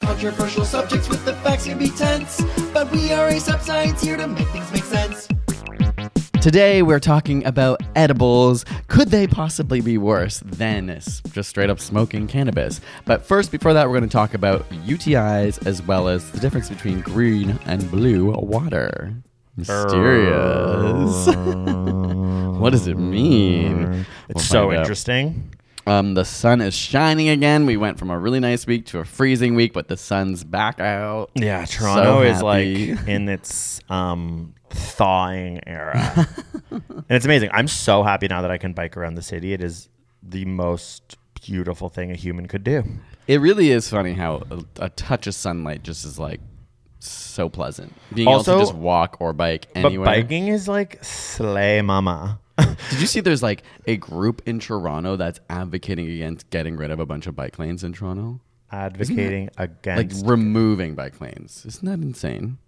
Controversial subjects with the facts can be tense, but we are a science here to make things make sense. Today we're talking about edibles. Could they possibly be worse than just straight up smoking cannabis? But first, before that, we're going to talk about UTIs as well as the difference between green and blue water. Mysterious. what does it mean? It's We'll so find out. interesting. Um, the sun is shining again. We went from a really nice week to a freezing week, but the sun's back out. Yeah, Toronto is like in its um, thawing era, and it's amazing. I'm so happy now that I can bike around the city. It is the most beautiful thing a human could do. It really is funny how a, a touch of sunlight just is like so pleasant. Being Also- able to just walk or bike anywhere. But biking is like slay mama. Did you see there's like a group in Toronto that's advocating against getting rid of a bunch of bike lanes in Toronto? Advocating against. Like removing bike lanes. Isn't that insane?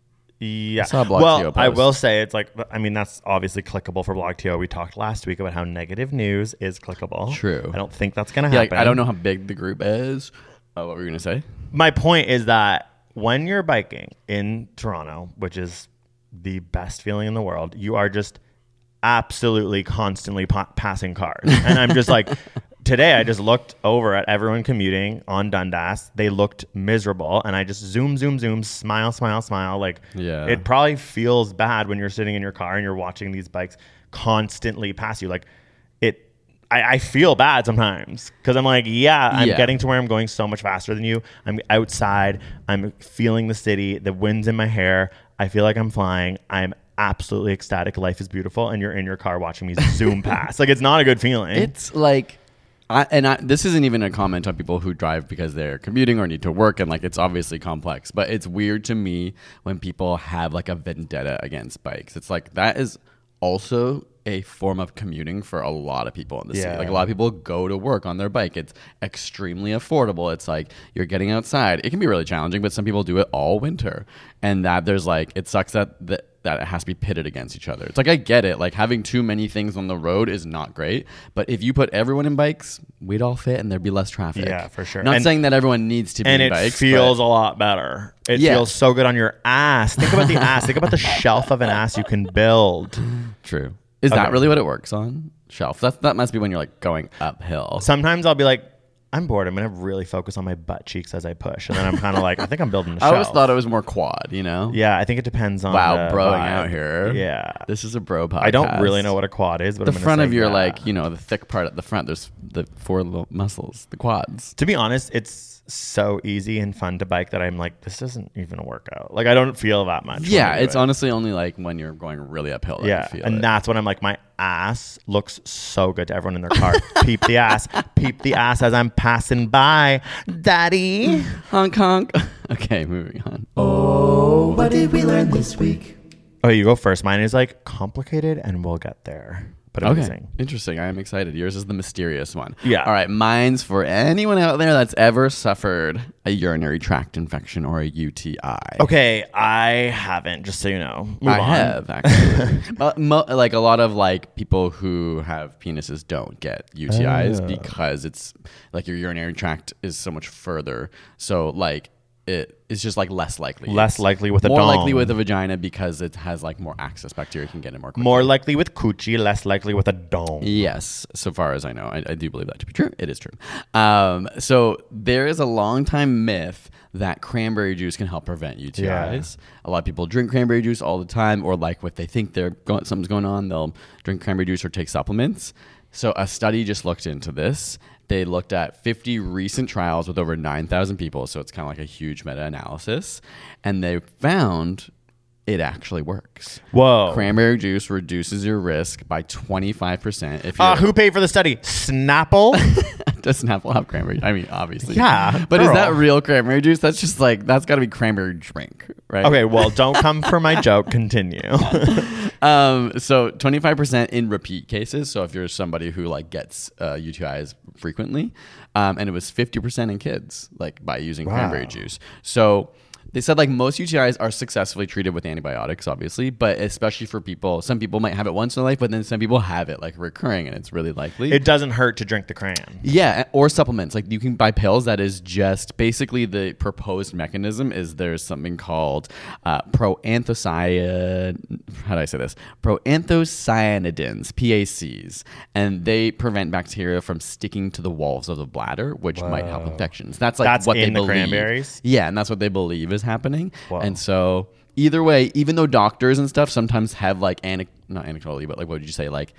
Yeah. Blog well, I will say it's like I mean that's obviously clickable for Blog TO. We talked last week about how negative news is clickable. True. I don't think that's gonna Yeah, happen. like, I don't know how big the group is. Oh, what were you gonna say? My point is that when you're biking in Toronto, which is the best feeling in the world, you are just absolutely constantly pa- passing cars. And I'm just like, today I just looked over at everyone commuting on Dundas. They looked miserable. And I just zoom, zoom, zoom, smile, smile, smile. Like, Yeah. it probably feels bad when you're sitting in your car and you're watching these bikes constantly pass you. Like, it. I, I feel bad sometimes because I'm like, yeah, I'm Yeah. getting to where I'm going so much faster than you. I'm outside. I'm feeling the city. The wind's in my hair. I feel like I'm flying. I'm absolutely ecstatic. Life is beautiful. And you're in your car watching me zoom past. Like, it's not a good feeling. It's like, I, and I, this isn't even a comment on people who drive because they're commuting or need to work, and like it's obviously complex. But it's weird to me when people have like a vendetta against bikes. It's like that is also a form of commuting for a lot of people in the city. Like a lot of people go to work on their bike. It's extremely affordable. It's like you're getting outside. It can be really challenging, but some people do it all winter. And that there's like it sucks that that, that it has to be pitted against each other. It's like I get it. Like having too many things on the road is not great. But if you put everyone in bikes, we'd all fit and there'd be less traffic. Yeah, for sure. Not And- saying that everyone needs to be and in it bikes. feels a lot better. It Yeah. feels so good on your ass. Think about the ass. Think about the shelf of an ass you can build. true. Is that really what it works on? Shelf. That that must be when you're like going uphill. Sometimes I'll be like, I'm bored. I'm gonna really focus on my butt cheeks as I push, and then I'm kind of like, I think I'm building. A I always thought it was more quad, you know? Yeah, I think it depends on. Wow, the broing vibe. out here. Yeah, This is a bro podcast. I don't really know what a quad is, but the I'm front of your yeah. like, you know, the thick part at the front. There's the four little muscles, the quads. To be honest, it's so easy and fun to bike that I'm like, this doesn't even a workout. Like I don't feel that much. Yeah, it's it. honestly only like when you're going really uphill. That Yeah, you feel and it. that's when I'm like, my ass looks so good to everyone in their car. peep the ass, peep the ass as I'm passing by, daddy. honk honk. okay, moving on. Oh, what did we learn this week? Oh, you go first. Mine is like complicated, and we'll get there. But Okay, interesting. I am excited. Yours is the mysterious one. Yeah. All right, mine's for anyone out there that's ever suffered a urinary tract infection or a UTI. Okay, I haven't. Just so you know, Move I on. have actually. Uh, mo- like a lot of like people who have penises don't get UTIs Oh. because it's like your urinary tract is so much further. So like it is just like less likely. Less It's likely with a more likely with a vagina because it has like more access. Bacteria can get in more. Quickly. More likely with coochie, less likely with a dome. Yes, so far as I know, I, I do believe that to be true. It is true. Um, so there is a long time myth that cranberry juice can help prevent UTIs. A lot of people drink cranberry juice all the time, or like what they think they're going, something's going on, they'll drink cranberry juice or take supplements. So a study just looked into this. They looked at 50 recent trials with over 9,000 people, so it's kind of like a huge meta-analysis, and they found it actually works. Whoa. Cranberry juice reduces your risk by 25% if Uh, who paid for the study? Snapple. have to have cranberry. I mean, obviously. Yeah, But is that real cranberry juice? That's just like that's got to be cranberry drink, right? okay, well, don't come for my joke. Continue. Um. So twenty five percent in repeat cases. So if you're somebody who like gets uh, UTIs frequently, um, and it was fifty percent in kids, like by using cranberry juice. So. They said like most UTIs are successfully treated with antibiotics, obviously, but especially for people, some people might have it once in their life, but then some people have it like recurring, and it's really likely. it doesn't hurt to drink the crayon. Yeah, or supplements. Like you can buy pills that is just basically the proposed mechanism is there's something called uh, proanthocyan. How do I say this? Proanthocyanidins, PACs, and they prevent bacteria from sticking to the walls of the bladder, which might help infections. That's like That's what they the believe. cranberries? Yeah, and that's what they believe is happening. Wow. And so either way, even though doctors and stuff sometimes have like anec- not anecdotally, but like what would you say like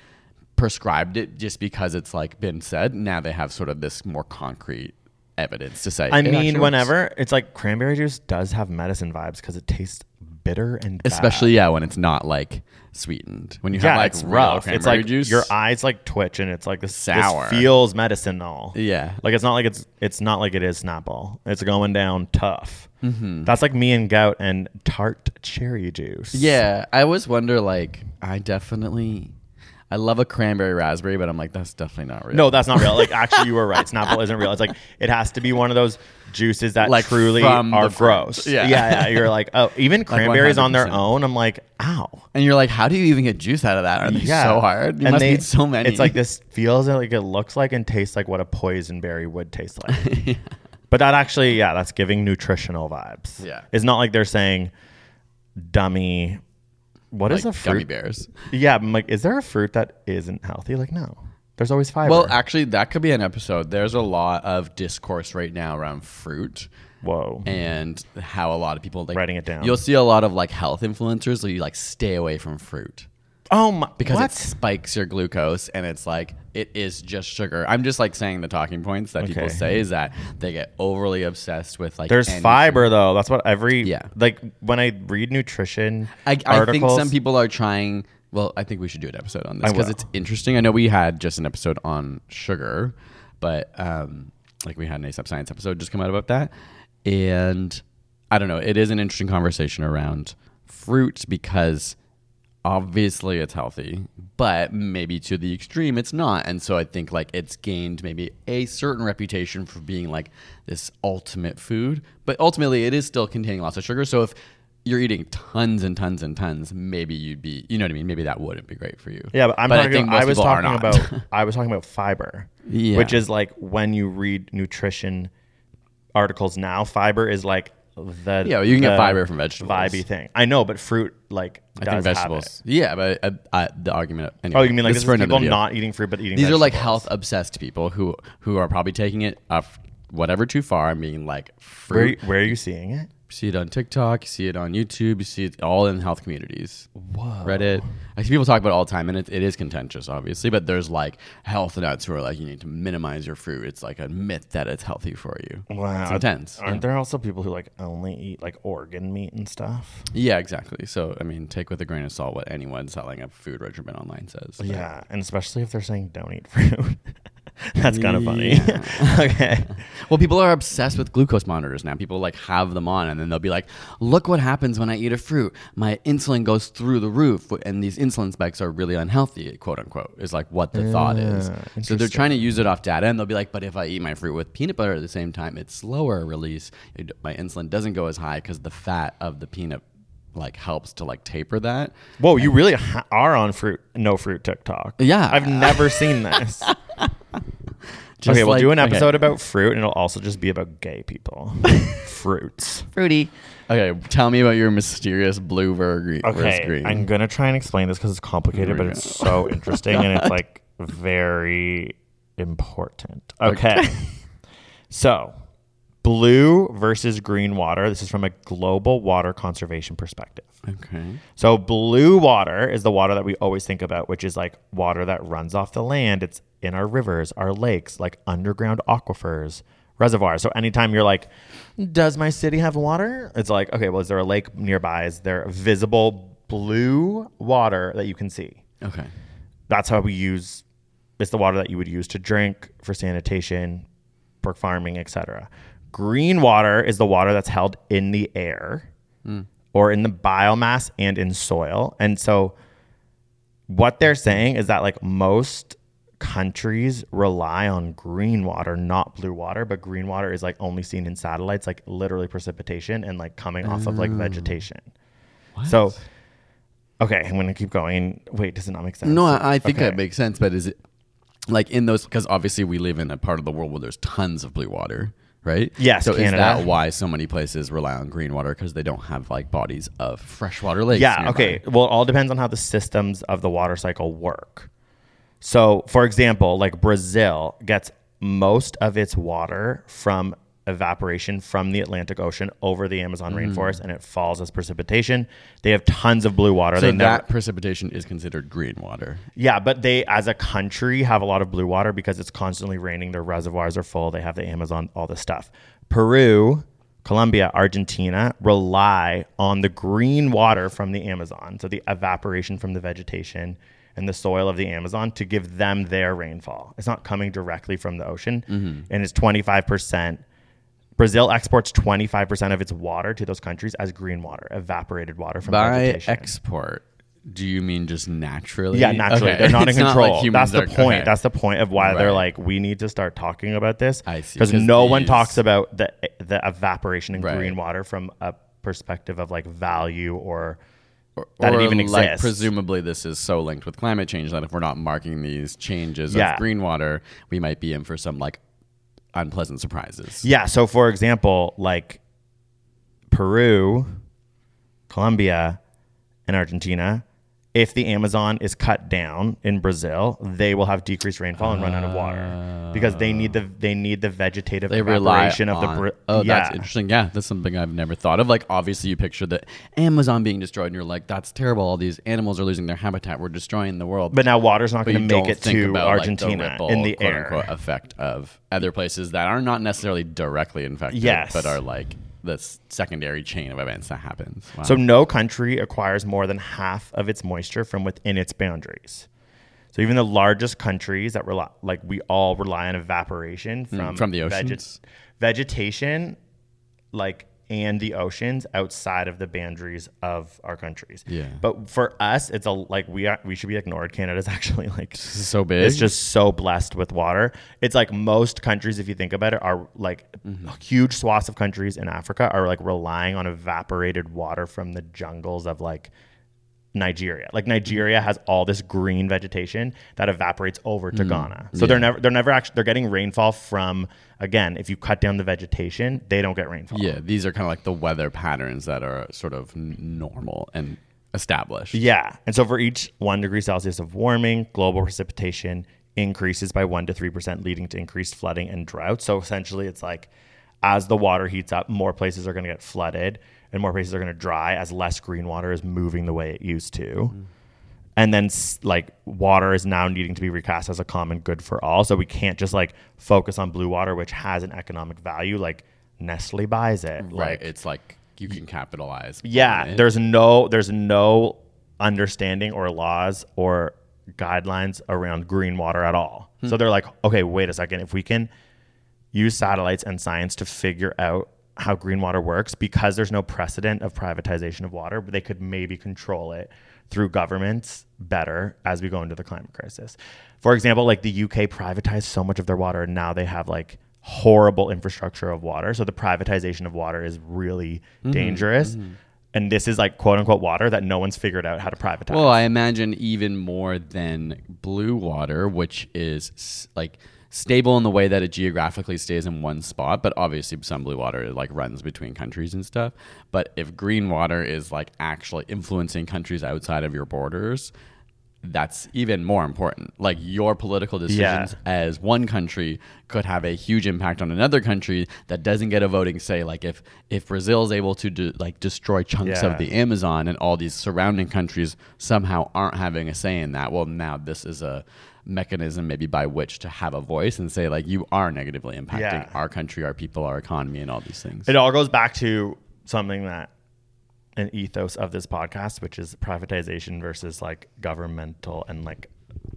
prescribed it just because it's like been said. Now they have sort of this more concrete evidence to say. I mean, works. whenever it's like cranberry juice does have medicine vibes because it tastes bitter and bad. especially yeah, when it's not like sweetened. When you yeah, have like it's rough. It's cranberry like juice, your eyes like twitch and it's like this Sour. This feels medicinal. Yeah. like it's not like it's it's not like it is Snapple. It's going down tough. Mm-hmm. That's like me and gout and tart cherry juice. Yeah, I always wonder. Like, I definitely, I love a cranberry raspberry, but I'm like, that's definitely not real. No, that's not real. Like actually, you were right. Snapple isn't real. It's like it has to be one of those juices that Like truly are gross. Yeah. yeah, yeah. You're like, oh, even cranberries on their own. I'm like, ow. and you're like, how do you even get juice out of that? Are they so hard? You And must they- need so many. It's like this feels like it looks like and tastes like what a poison berry would taste like. But that actually, yeah, that's giving nutritional vibes. Yeah. It's not like they're saying dummy. What is like a fruit? gummy bears. Yeah, I'm like, is there a fruit that isn't healthy? Like, no. There's always fiber. Well, actually, that could be an episode. There's a lot of discourse right now around fruit Whoa. and how a lot of people like Writing it down. You'll see a lot of like health influencers who you like stay away from fruit oh my! because what? it spikes your glucose and it's like it is just sugar. I'm just like saying the talking points that people say is that they get overly obsessed with like There's any fiber though. That's what every Yeah. Like when I read nutrition I, I think some people are trying. Well, I think we should do an episode on this because it's interesting. I know we had just an episode on sugar, but um, like we had an ASAP Science episode just come out about that, and I don't know. It is an interesting conversation around fruit because obviously it's healthy, but maybe to the extreme it's not. And so I think like it's gained maybe a certain reputation for being like this ultimate food, but ultimately it is still containing lots of sugar. So if you're eating tons and tons and tons, maybe you'd be, you know what I mean? Maybe that wouldn't be great for you. Yeah, but I'm I talking. think I, was talking not. about. I was talking about fiber, Yeah. which is like when you read nutrition articles now, fiber is like the Yeah, well, you can get the fiber from vegetables. Vibey thing. I know, but fruit like I does think have vegetables. it. Yeah, but uh, uh, the argument. Anyway, Oh, you mean like this is for another people video. not eating fruit but eating? These are like vegetables. health obsessed people who who are probably taking it up whatever too far and being like Where, fruit. where are you seeing it? You see it on TikTok, you see it on YouTube, you see it all in health communities. Whoa. Reddit. I see people talk about it all the time, and it, it is contentious, obviously, but there's like health nuts who are like, you need to minimize your fruit. It's like a myth that it's healthy for you. Wow, It's intense. Aren't there also people who like only eat like organ meat and stuff? Yeah, exactly. So, I mean, take with a grain of salt what anyone selling a food regimen online says. Yeah, and especially if they're saying don't eat fruit. That's kind of funny. Yeah. okay. Well, people are obsessed with glucose monitors now. People like have them on, and then they'll be like, "Look what happens when I eat a fruit. My insulin goes through the roof, and these insulin spikes are really unhealthy." "Quote unquote" is like what the thought is. So they're trying to use it off data, and they'll be like, "But if I eat my fruit with peanut butter at the same time, it's slower release. It- my insulin doesn't go as high because the fat of the peanut like helps to like taper that." Whoa, you really ha- are on fruit, no fruit TikTok. Yeah. I've never seen this. Just okay, we'll like- do an okay. episode about fruit, and it'll also just be about gay people. Fruits. fruity. Okay, tell me about your mysterious blue ver- Okay, green. I'm gonna try and explain this because it's complicated, but we it's so interesting and it's like very important. Okay, so blue versus green water. This is from a global water conservation perspective. okay. So blue water is the water that we always think about, which is like water that runs off the land. It's in our rivers, our lakes, like underground aquifers, reservoirs. So anytime you're like, does my city have water? It's like, okay, well, is there a lake nearby? Is there visible blue water that you can see? Okay. That's how we use it's the water that you would use to drink for sanitation, for farming, etc. Green water is the water that's held in the air hmm. or in the biomass and in soil. And so what they're saying is that like most countries rely on green water, not blue water, but green water is like only seen in satellites, like literally precipitation and like coming off of like oh. vegetation. So okay, I'm gonna keep going. Wait, does it not make sense? No, I, I think Okay. that makes sense, but is it like in those because obviously we live in a part of the world where there's tons of blue water, right? Yes, So is Canada. that why so many places rely on green water because they don't have like bodies of freshwater lakes? Yeah, nearby? okay. Well, it all depends on how the systems of the water cycle work. So, for example, like Brazil gets most of its water from evaporation from the Atlantic Ocean over the Amazon hmm. rainforest and it falls as precipitation. They have tons of blue water. So they that never, precipitation is considered green water. yeah, but they, as a country, have a lot of blue water because it's constantly raining. Their reservoirs are full. They have the Amazon, all this stuff. Peru, Colombia, Argentina rely on the green water from the Amazon, so the evaporation from the vegetation and the soil of the Amazon to give them their rainfall. It's not coming directly from the ocean, mm-hmm. and it's 25%. Brazil exports 25% of its water to those countries as green water, evaporated water from By vegetation. export, do you mean just naturally? Yeah, naturally. Okay. They're not in like control. humans That's the point. okay. That's the point of why they're like, we need to start talking about this. I see, Because 'cause no one talks about the the evaporation in Right. green water from a perspective of like value or that or it even like exists. presumably this is so linked with climate change that if we're not marking these changes Yeah. of green water, we might be in for some like unpleasant surprises. Yeah. So, for example, like Peru, Colombia, and Argentina, if the Amazon is cut down in Brazil, they will have decreased rainfall and run out of water because they need the they need the vegetative They rely evaporation of the. Bra- oh, yeah. that's interesting. Yeah, that's something I've never thought of. Like, obviously, you picture the Amazon being destroyed, and you're like, "That's terrible. All these animals are losing their habitat. We're destroying the world." But now water's not going to make it to about, like, Argentina ripple, in the quote air. unquote effect of other places that are not necessarily directly infected, Yes. but are like the s- secondary chain of events that happens. Wow. So no country acquires more than half of its moisture from within its boundaries. So even the largest countries that rely, like we all rely on evaporation from Hmm, from the oceans? vegetation, like and the oceans outside of the boundaries of our countries. Yeah. But for us, it's a like we are, we should be ignored. Canada's actually like so big. it's just so blessed with water. It's like most countries, if you think about it, are like Mm-hmm. huge swaths of countries in Africa are like relying on evaporated water from the jungles of like Nigeria. Like Nigeria has all this green vegetation that evaporates over to Ghana. So they're never they're never actually they're getting rainfall from again, if you cut down the vegetation, they don't get rainfall. yeah, these are kind of like the weather patterns that are sort of normal and established. Yeah. And so for each one degree Celsius of warming, global precipitation increases by one to three percent, leading to increased flooding and drought. So essentially it's like as the water heats up, more places are going to get flooded and more places are going to dry as less green water is moving the way it used to. And then like water is now needing to be recast as a common good for all. So we can't just like focus on blue water, which has an economic value. Like Nestle buys it. Right. Like it's like you can capitalize. yeah, there's no there's no understanding or laws or guidelines around green water at all. Hmm. So they're like, okay, wait a second, if we can use satellites and science to figure out how green water works because there's no precedent of privatization of water, but they could maybe control it through governments better as we go into the climate crisis. For example, like the UK privatized so much of their water and now they have like horrible infrastructure of water. So the privatization of water is really Mm-hmm. dangerous. And this is like quote unquote water that no one's figured out how to privatize. Well, I imagine even more than blue water, which is like stable in the way that it geographically stays in one spot, but obviously some blue water like runs between countries and stuff. But if green water is like actually influencing countries outside of your borders, that's even more important. Like your political decisions Yeah. as one country could have a huge impact on another country that doesn't get a voting say. Like if if Brazil is able to do, like destroy chunks Yeah. of the Amazon and all these surrounding countries somehow aren't having a say in that, well, now this is a mechanism maybe by which to have a voice and say like you are negatively impacting Yeah. our country, our people, our economy, and all these things. It all goes back to something that an ethos of this podcast, which is privatization versus like governmental and like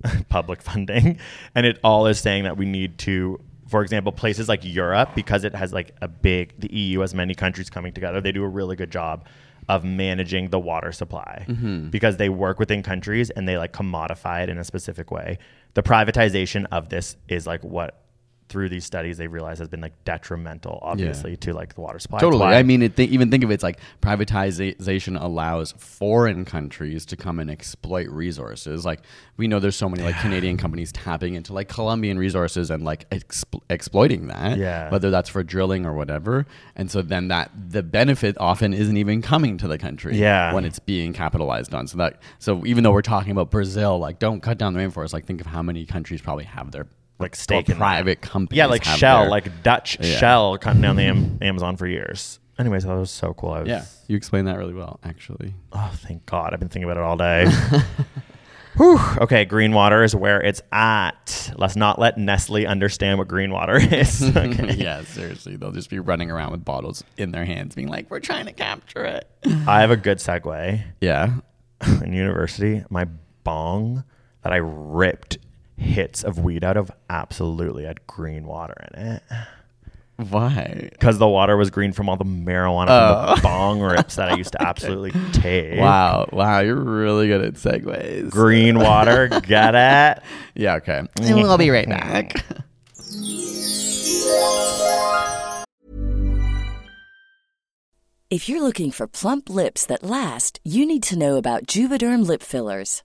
public funding. And it all is saying that we need to, for example, places like Europe, because it has like a big, the EU has many countries coming together, they do a really good job of managing the water supply mm-hmm. because they work within countries and they like commodify it in a specific way. The privatization of this is like what through these studies they realize has been like detrimental obviously to like the water supply. Totally. I mean, it th- even think of it, it's like privatization allows foreign countries to come and exploit resources. Like we know there's so many like Canadian companies tapping into like Colombian resources and like expl- exploiting that. Yeah. Whether that's for drilling or whatever. And so then that the benefit often isn't even coming to the country. Yeah. When it's being capitalized on. So that so even though we're talking about Brazil, like don't cut down the rainforest. Like think of how many countries probably have their like stake in private company. Yeah, like Shell, their- like Dutch Yeah. Shell cutting down the Am- Amazon for years. Anyways, that was so cool. Was, yeah. You explained that really well, actually. Oh, thank God. I've been thinking about it all day. Whew. Okay, green water is where it's at. Let's not let Nestle understand what green water is. Okay. yeah, seriously. They'll just be running around with bottles in their hands, being like, we're trying to capture it. I have a good segue. Yeah. In university, my bong that I ripped hits of weed out of absolutely had green water in it. Why? Because the water was green from all the marijuana from the oh. bong rips that I used to absolutely take. Wow. Wow. You're really good at segues. Green water, get it? Yeah, okay. Mm, we'll be right back. If you're looking for plump lips that last, you need to know about Juvederm lip fillers.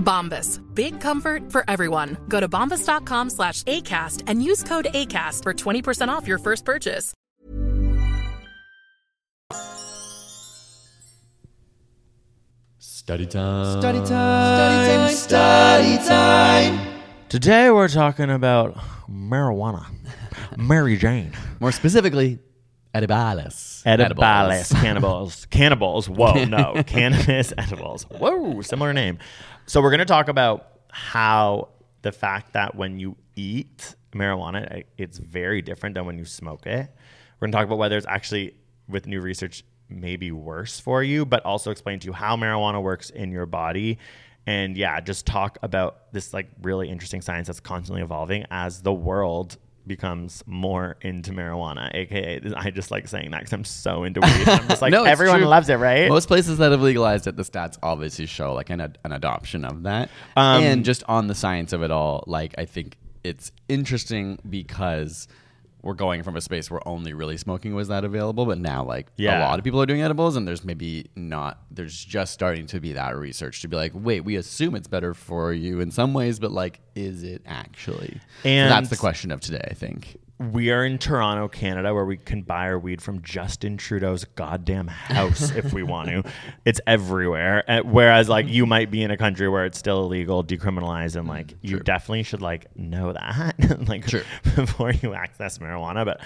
Bombas. Big comfort for everyone. Go to bombas.com slash ACAST and use code ACAST for 20% off your first purchase. Study time. Study time, study time. Today we're talking about marijuana. Mary Jane. More specifically, edibles. Edibles. Cannibals. Cannibals. Whoa, no. Cannabis edibles. Whoa, similar name. So we're going to talk about how the fact that when you eat marijuana, it's very different than when you smoke it. We're going to talk about whether it's actually, with new research, maybe worse for you, but also explain to you how marijuana works in your body. And yeah, just talk about this like really interesting science that's constantly evolving as the world becomes more into marijuana, aka I just like saying that because I'm so into weed. I'm just like No, everyone true. loves it, right? Most places that have legalized it, the stats obviously show like an, an adoption of that. Um, and just on the science of it all, like I think it's interesting because we're going from a space where only really smoking was that available, but now like Yeah. a lot of people are doing edibles, and there's maybe not. There's just starting to be that research to be like, wait, we assume it's better for you in some ways, but like, is it actually? So And- that's the question of today, I think. We are in Toronto, Canada, where we can buy our weed from Justin Trudeau's goddamn house if we want to. It's everywhere. Uh, Whereas, like, you might be in a country where it's still illegal, decriminalized, and like, you definitely should like know that, like, before you access marijuana. But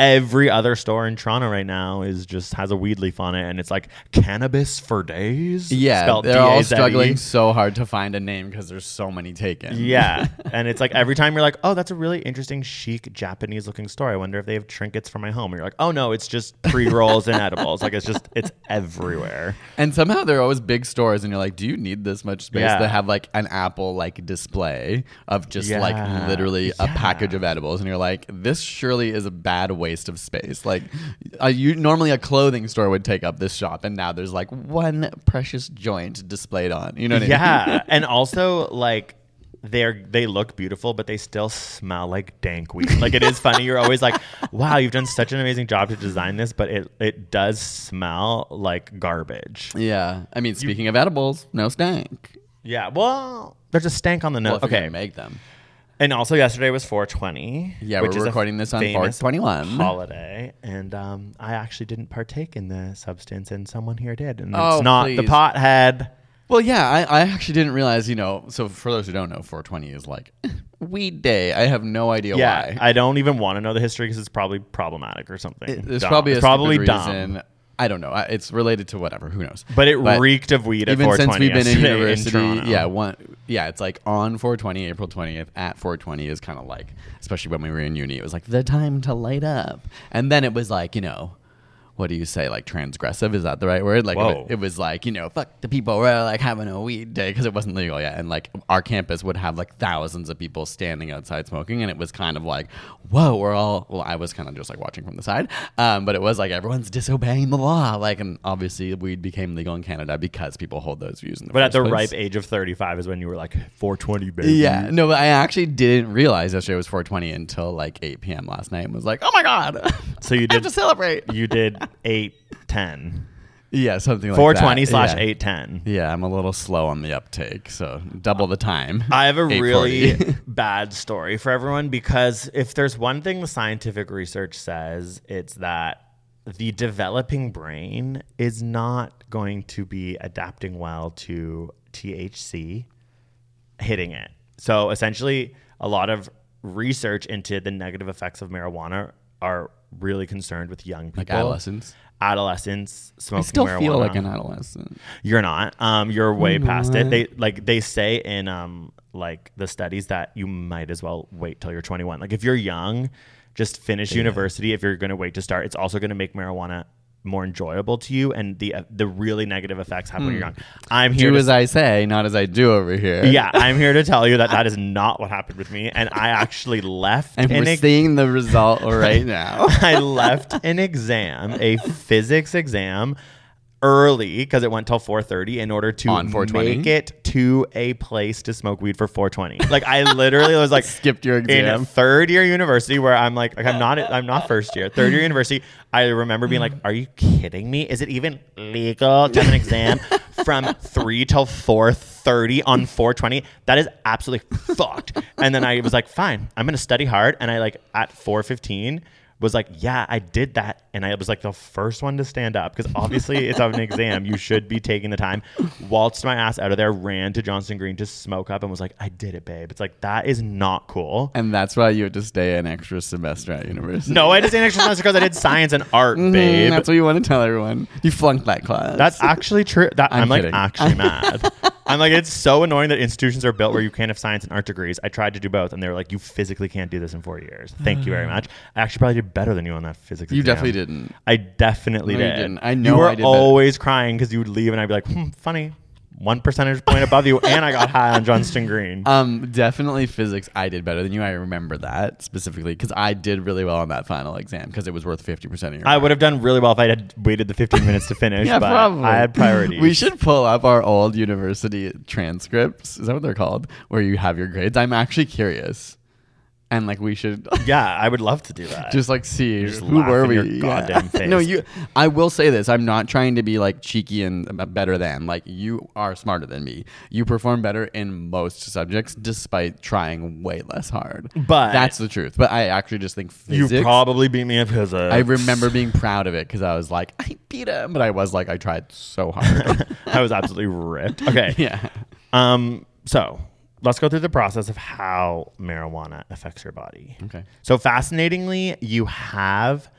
every other store in Toronto right now is just has a weed leaf on it, and it's like cannabis for days. Yeah, they're all struggling so hard to find a name because there's so many taken. Yeah. and it's like every time you're like, oh, that's a really interesting, chic, Japanese looking store. I wonder if they have trinkets for my home. And you're like, oh, no, it's just pre rolls and edibles. Like, it's just, it's everywhere. And somehow they're always big stores, and you're like, do you need this much space Yeah. to have like an Apple like display of just like Yeah. literally a package of edibles? And you're like, this surely is a bad waste of space. Like, uh, you normally a clothing store would take up this shop, and now there's like one precious joint displayed on. You know what I mean? Yeah. and also, like, they're they look beautiful, but they still smell like dank weed. Like it is funny. You're always like, "Wow, you've done such an amazing job to design this," but it it does smell like garbage. Yeah. I mean, speaking of edibles, no stank. Yeah. Well, there's a stank on the nose. you're okay. make them. And also yesterday was 420. Yeah, which we're is recording this on famous 421. holiday, and um, I actually didn't partake in the substance, and someone here did, and Oh, it's not the please. pothead. Well, yeah, I, I actually didn't realize, you know, so for those who don't know, 420 is like weed day. I have no idea Yeah, why. I don't even want to know the history because it's probably problematic or something. It- there's Dumb. probably a It's probably stupid dumb. reason. I don't know. It's related to whatever. Who knows? But it reeked of weed at even since we've been in yesterday in university. Yeah, one. Yeah, it's like on 420, April 20th at 420 is kind of like, especially when we were in uni, it was like the time to light up, and then it was like, you know. What do you say? Like transgressive? Is that the right word? Like it, Whoa. it was like you know, fuck the people were like having a weed day because it wasn't legal yet, and like our campus would have like thousands of people standing outside smoking, and it was kind of like, whoa, we're all. Well, I was kind of just like watching from the side, um, but it was like everyone's disobeying the law, like, and obviously weed became legal in Canada because people hold those views in the But at the place. ripe age of 35 is when you were like 420, baby. Yeah, no, but I actually didn't realize yesterday was 420 until like 8 p.m. last night and was like, oh my God. So you I have did to celebrate. You did 810. Yeah, something like 420 that. slash Yeah. 810. Yeah, I'm a little slow on the uptake, so double the time. I have a 8:40. really bad story for everyone because if there's one thing the scientific research says, it's that the developing brain is not going to be adapting well to THC hitting it. So essentially, a lot of research into the negative effects of marijuana are really concerned with young people, like adolescents. adolescents I still marijuana. feel like an adolescent. You're not. Um, you're way I'm past it. They like they say in um like the studies that you might as well wait till you're 21. Like if you're young, just finish university. If you're going to wait to start, it's also going to make marijuana more enjoyable to you, and the uh, the really negative effects happen when you're young. I'm here. Do to as I say, not as I do over here. yeah, I'm here to tell you that that is not what happened with me, and I actually left. And we're ex- seeing the result right now. I left an exam, a physics exam, early because it went till 4:30 in order to On 420? make it to a place to smoke weed for 420. Like I literally was like Skipped your in exam. third year university where I'm like, like I'm not I'm not first year. Third year university, I remember being like, "Are you kidding me? Is it even legal to have an exam from 3 till 4:30 on 420? That is absolutely fucked." And then I was like, "Fine. I'm going to study hard." And I like at 4:15 was like, yeah, I did that. And I was like the first one to stand up because obviously it's on an exam. You should be taking the time. Waltzed my ass out of there, ran to Johnston Green to smoke up and was like, I did it, babe. It's like, that is not cool. and that's why you had to stay an extra semester at university. No, I just did an extra semester because I did science and art, Mhm, babe. That's what you want to tell everyone. You flunked that class. That's actually true. That I'm, I'm like actually mad. I'm like, it's so annoying that institutions are built where you can't have science and art degrees. I tried to do both, and they were like, you physically can't do this in four years. Thank you very much. I actually probably did better than you on that physics. You exam. definitely didn't. I definitely No, you did. didn't. I know you were I did better. always crying because you would leave, and I'd be like, hmm, funny. One percentage point above you, and I got high on Johnston Green. Um, definitely physics. I did better than you. I remember that specifically because I did really well on that final exam because it was worth fifty percent of your. I would have done really well if I had waited the 15 minutes to finish. yeah, but probably. I had priorities. We should pull up our old university transcripts. Is that what they're called? Where you have your grades. I'm actually curious. And like we should Yeah, I would love to do that. just like see Just who were we? your Yeah. goddamn face. No, you. I will say this: I'm not trying to be like cheeky and better than. Like you are smarter than me. You perform better in most subjects, despite trying way less hard. But- that's the truth. But I actually just think you probably beat me in physics. I remember being proud of it because I was like, I beat him, but I was like, I tried so hard. I was absolutely ripped. Okay. yeah. Um. So let's go through the process of how marijuana affects your body. Okay. So fascinatingly, you have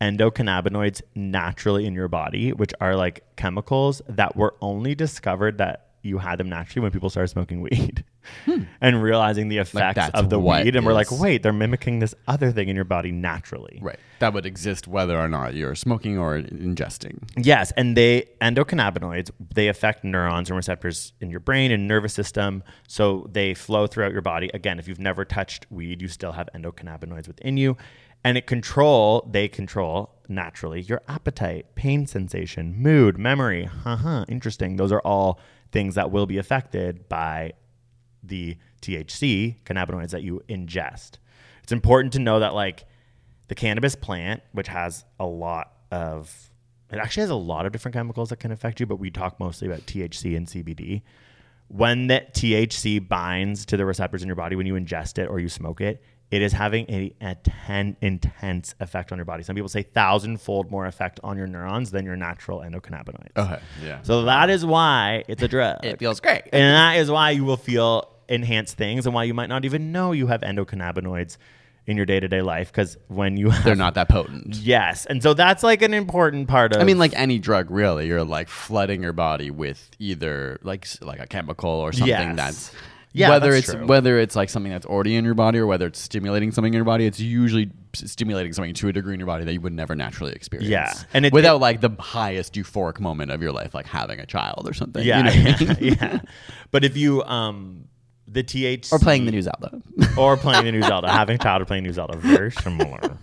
endocannabinoids naturally in your body, which are like chemicals that were only discovered that you had them naturally when people started smoking weed Hmm. and realizing the effects that's of the weed. And we're like, wait, they're mimicking this other thing in your body naturally. Right. That would exist whether or not you're smoking or ingesting. Yes, and they endocannabinoids they affect neurons and receptors in your brain and nervous system, so they flow throughout your body. Again, if you've never touched weed, you still have endocannabinoids within you, and it control they control naturally your appetite, pain sensation, mood, memory. Haha, interesting. Those are all things that will be affected by the THC cannabinoids that you ingest. It's important to know that like the cannabis plant, which has a lot of it actually has a lot of different chemicals that can affect you, but we talk mostly about THC and CBD. When that THC binds to the receptors in your body when you ingest it or you smoke it, it is having a, a ten, intense effect on your body. Some people say thousandfold more effect on your neurons than your natural endocannabinoids. Okay. Yeah. So that is why it's a drug. It feels great. And that is why you will feel enhanced things and why you might not even know you have endocannabinoids in your day-to-day life because when you have They're not that potent. yes and so that's like an important part of I mean, like any drug, really. You're like flooding your body with either like like a chemical or something Yes. that's Yeah, whether it's true. whether it's like something that's already in your body or whether it's stimulating something in your body. It's usually stimulating something to a degree in your body that you would never naturally experience. Yeah. And it- without it- like the highest euphoric moment of your life, like having a child or something. yeah you know what I mean? yeah, yeah. but if you um the THC or playing the new Zelda. or playing the new Zelda, having a child or playing new Zelda, very similar.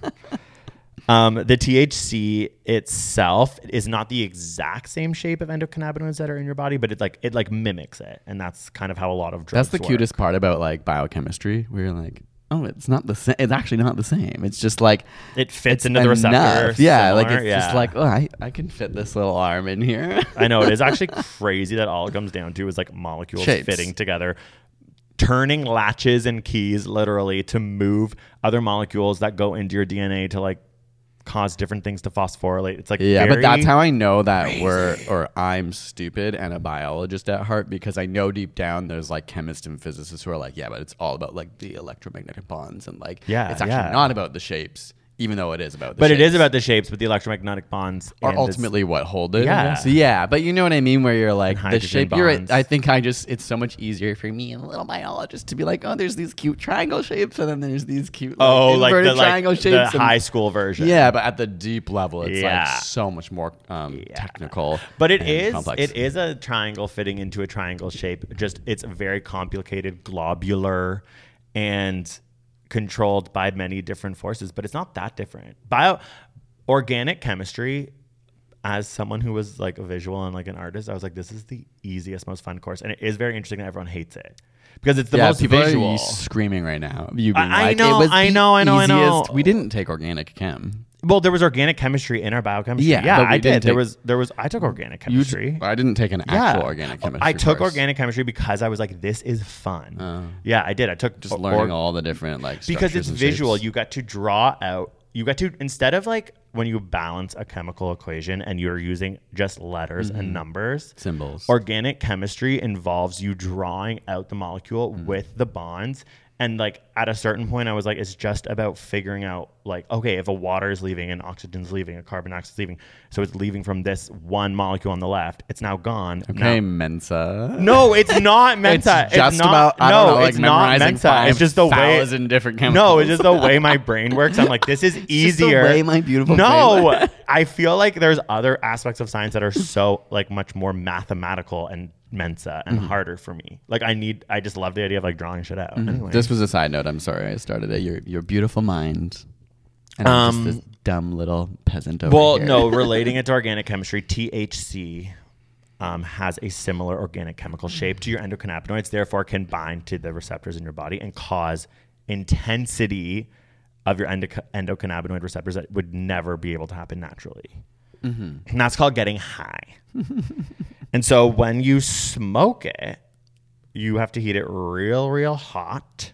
Um, the THC itself is not the exact same shape of endocannabinoids that are in your body, but it like it like mimics it, and that's kind of how a lot of drugs. That's the work. cutest part about like biochemistry. Where you're like, oh, it's not the same. It's actually not the same. It's just like It fits into the receptor. Yeah, like similar, it's just like, oh, I, I can fit this little arm in here. I know it is actually crazy that all it comes down to is like molecules Shapes. fitting together, turning latches and keys literally to move other molecules that go into your DNA to like cause different things to phosphorylate. It's like Yeah, but that's how I know that we're or I'm stupid and a biologist at heart because I know deep down there's like chemists and physicists who are like, yeah, but it's all about like the electromagnetic bonds and like Yeah, it's actually yeah. not about the shapes, even though it is about the But shapes. it is about the shapes, but the electromagnetic bonds are and this- ultimately what hold it. Yeah. Yeah. So yeah, but you know what I mean where you're like the shape you're right. I think I just it's so much easier for me, and a little biologist, to be like, oh, there's these cute triangle shapes and then there's these cute like, oh, like the, like, triangle the shapes. and- high school version. Yeah, but at the deep level, it's Yeah. like so much more um, technical. But it is complex. it is a triangle fitting into a triangle shape. Just it's very complicated, globular, and controlled by many different forces. But it's not that different. Bio organic chemistry. As someone who was like a visual and like an artist, I was like, this is the easiest, most fun course, and it is very interesting that everyone hates it because it's the yeah, most people visual. are screaming right now. You being I- I know, it was I know, I know, I know. We didn't take organic chem. Well, there was organic chemistry in our biochemistry. Yeah, Yeah, I did. there was there was I took organic chemistry. I didn't take an actual organic chemistry. I took course. organic chemistry because I was like, this is fun. Oh. yeah, I did. I took Just or- learning all the different like because it's visual. shapes. You got to draw out. You got to instead of like when you balance a chemical equation and you're using just letters Mhm. and numbers. Symbols. Organic chemistry involves you drawing out the molecule Mm. with the bonds. And like at a certain point, I was like, it's just about figuring out like, okay, if a water is leaving and oxygen's leaving, a carbon dioxide's leaving, so it's leaving from this one molecule on the left. It's now gone. Okay, Now- Mensa. no, it's not Mensa. It's just not, about I no, don't know, like it's not Mensa. It's just the way 5,000 different No, it's just the way my brain works. I'm like, this is easier. way my beautiful No, I feel like there's other aspects of science that are so like much more mathematical and Mensa and Mhm. harder for me. Like I need, I just love the idea of like drawing shit out. Mhm. Anyway. This was a side note. I'm sorry I started it. Your your beautiful mind. And I'm Um, just this dumb little peasant over well, here. no, relating it to organic chemistry, THC um, has a similar organic chemical shape to your endocannabinoids, therefore can bind to the receptors in your body and cause intensity of your endo- endocannabinoid receptors that would never be able to happen naturally. Mm-hmm. And that's called getting high. and so when you smoke it, you have to heat it real, real hot,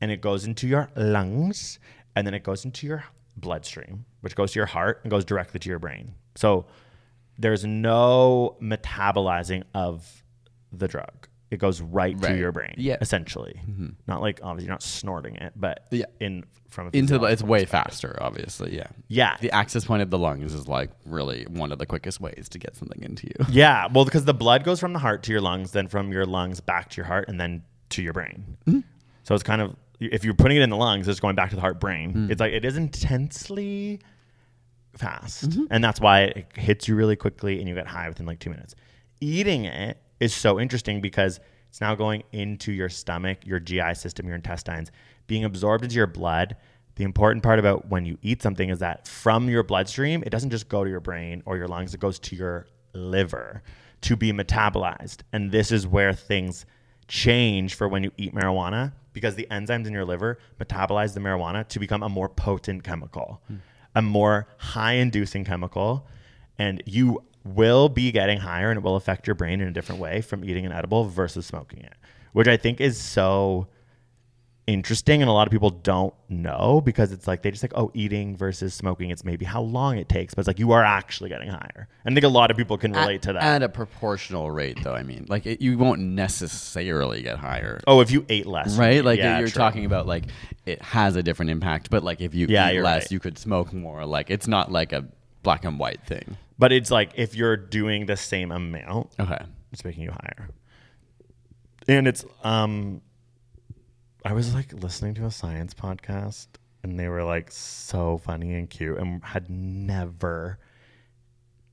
and it goes into your lungs, and then it goes into your bloodstream, which goes to your heart and goes directly to your brain. So there's no metabolizing of the drug. It goes right, to your brain, Yeah. essentially. Mm-hmm. Not like obviously you're not snorting it, but Yeah. in from a Into the, it's way faster, obviously. Yeah. Yeah. The access point of the lungs is like really one of the quickest ways to get something into you. Yeah, well, because the blood goes from the heart to your lungs, then from your lungs back to your heart, and then to your brain. Mm-hmm. So it's kind of if you're putting it in the lungs, it's going back to the heart brain. Mm. It's like it is intensely fast, mm-hmm. and that's why it hits you really quickly, and you get high within like two minutes. Eating it is so interesting because it's now going into your stomach, your GI system, your intestines, being absorbed into your blood. The important part about when you eat something is that from your bloodstream, it doesn't just go to your brain or your lungs, it goes to your liver to be metabolized. And this is where things change for when you eat marijuana because the enzymes in your liver metabolize the marijuana to become a more potent chemical, hmm. a more high inducing chemical. And you will be getting higher and it will affect your brain in a different way from eating an edible versus smoking it, which I think is so interesting and a lot of people don't know because it's like they just like oh eating versus smoking it's maybe how long it takes but it's like you are actually getting higher and i think a lot of people can relate at, to that At a proportional rate, though, I mean, like it, you won't necessarily get higher. oh if you ate less Right, like yeah, you're true. talking about, like it has a different impact. But like if you Yeah, eat less, right. you could smoke more. Like it's not like a black and white thing. But it's like if you're doing the same amount Okay, it's making you higher. And it's um i was like listening to a science podcast and they were like so funny and cute and had never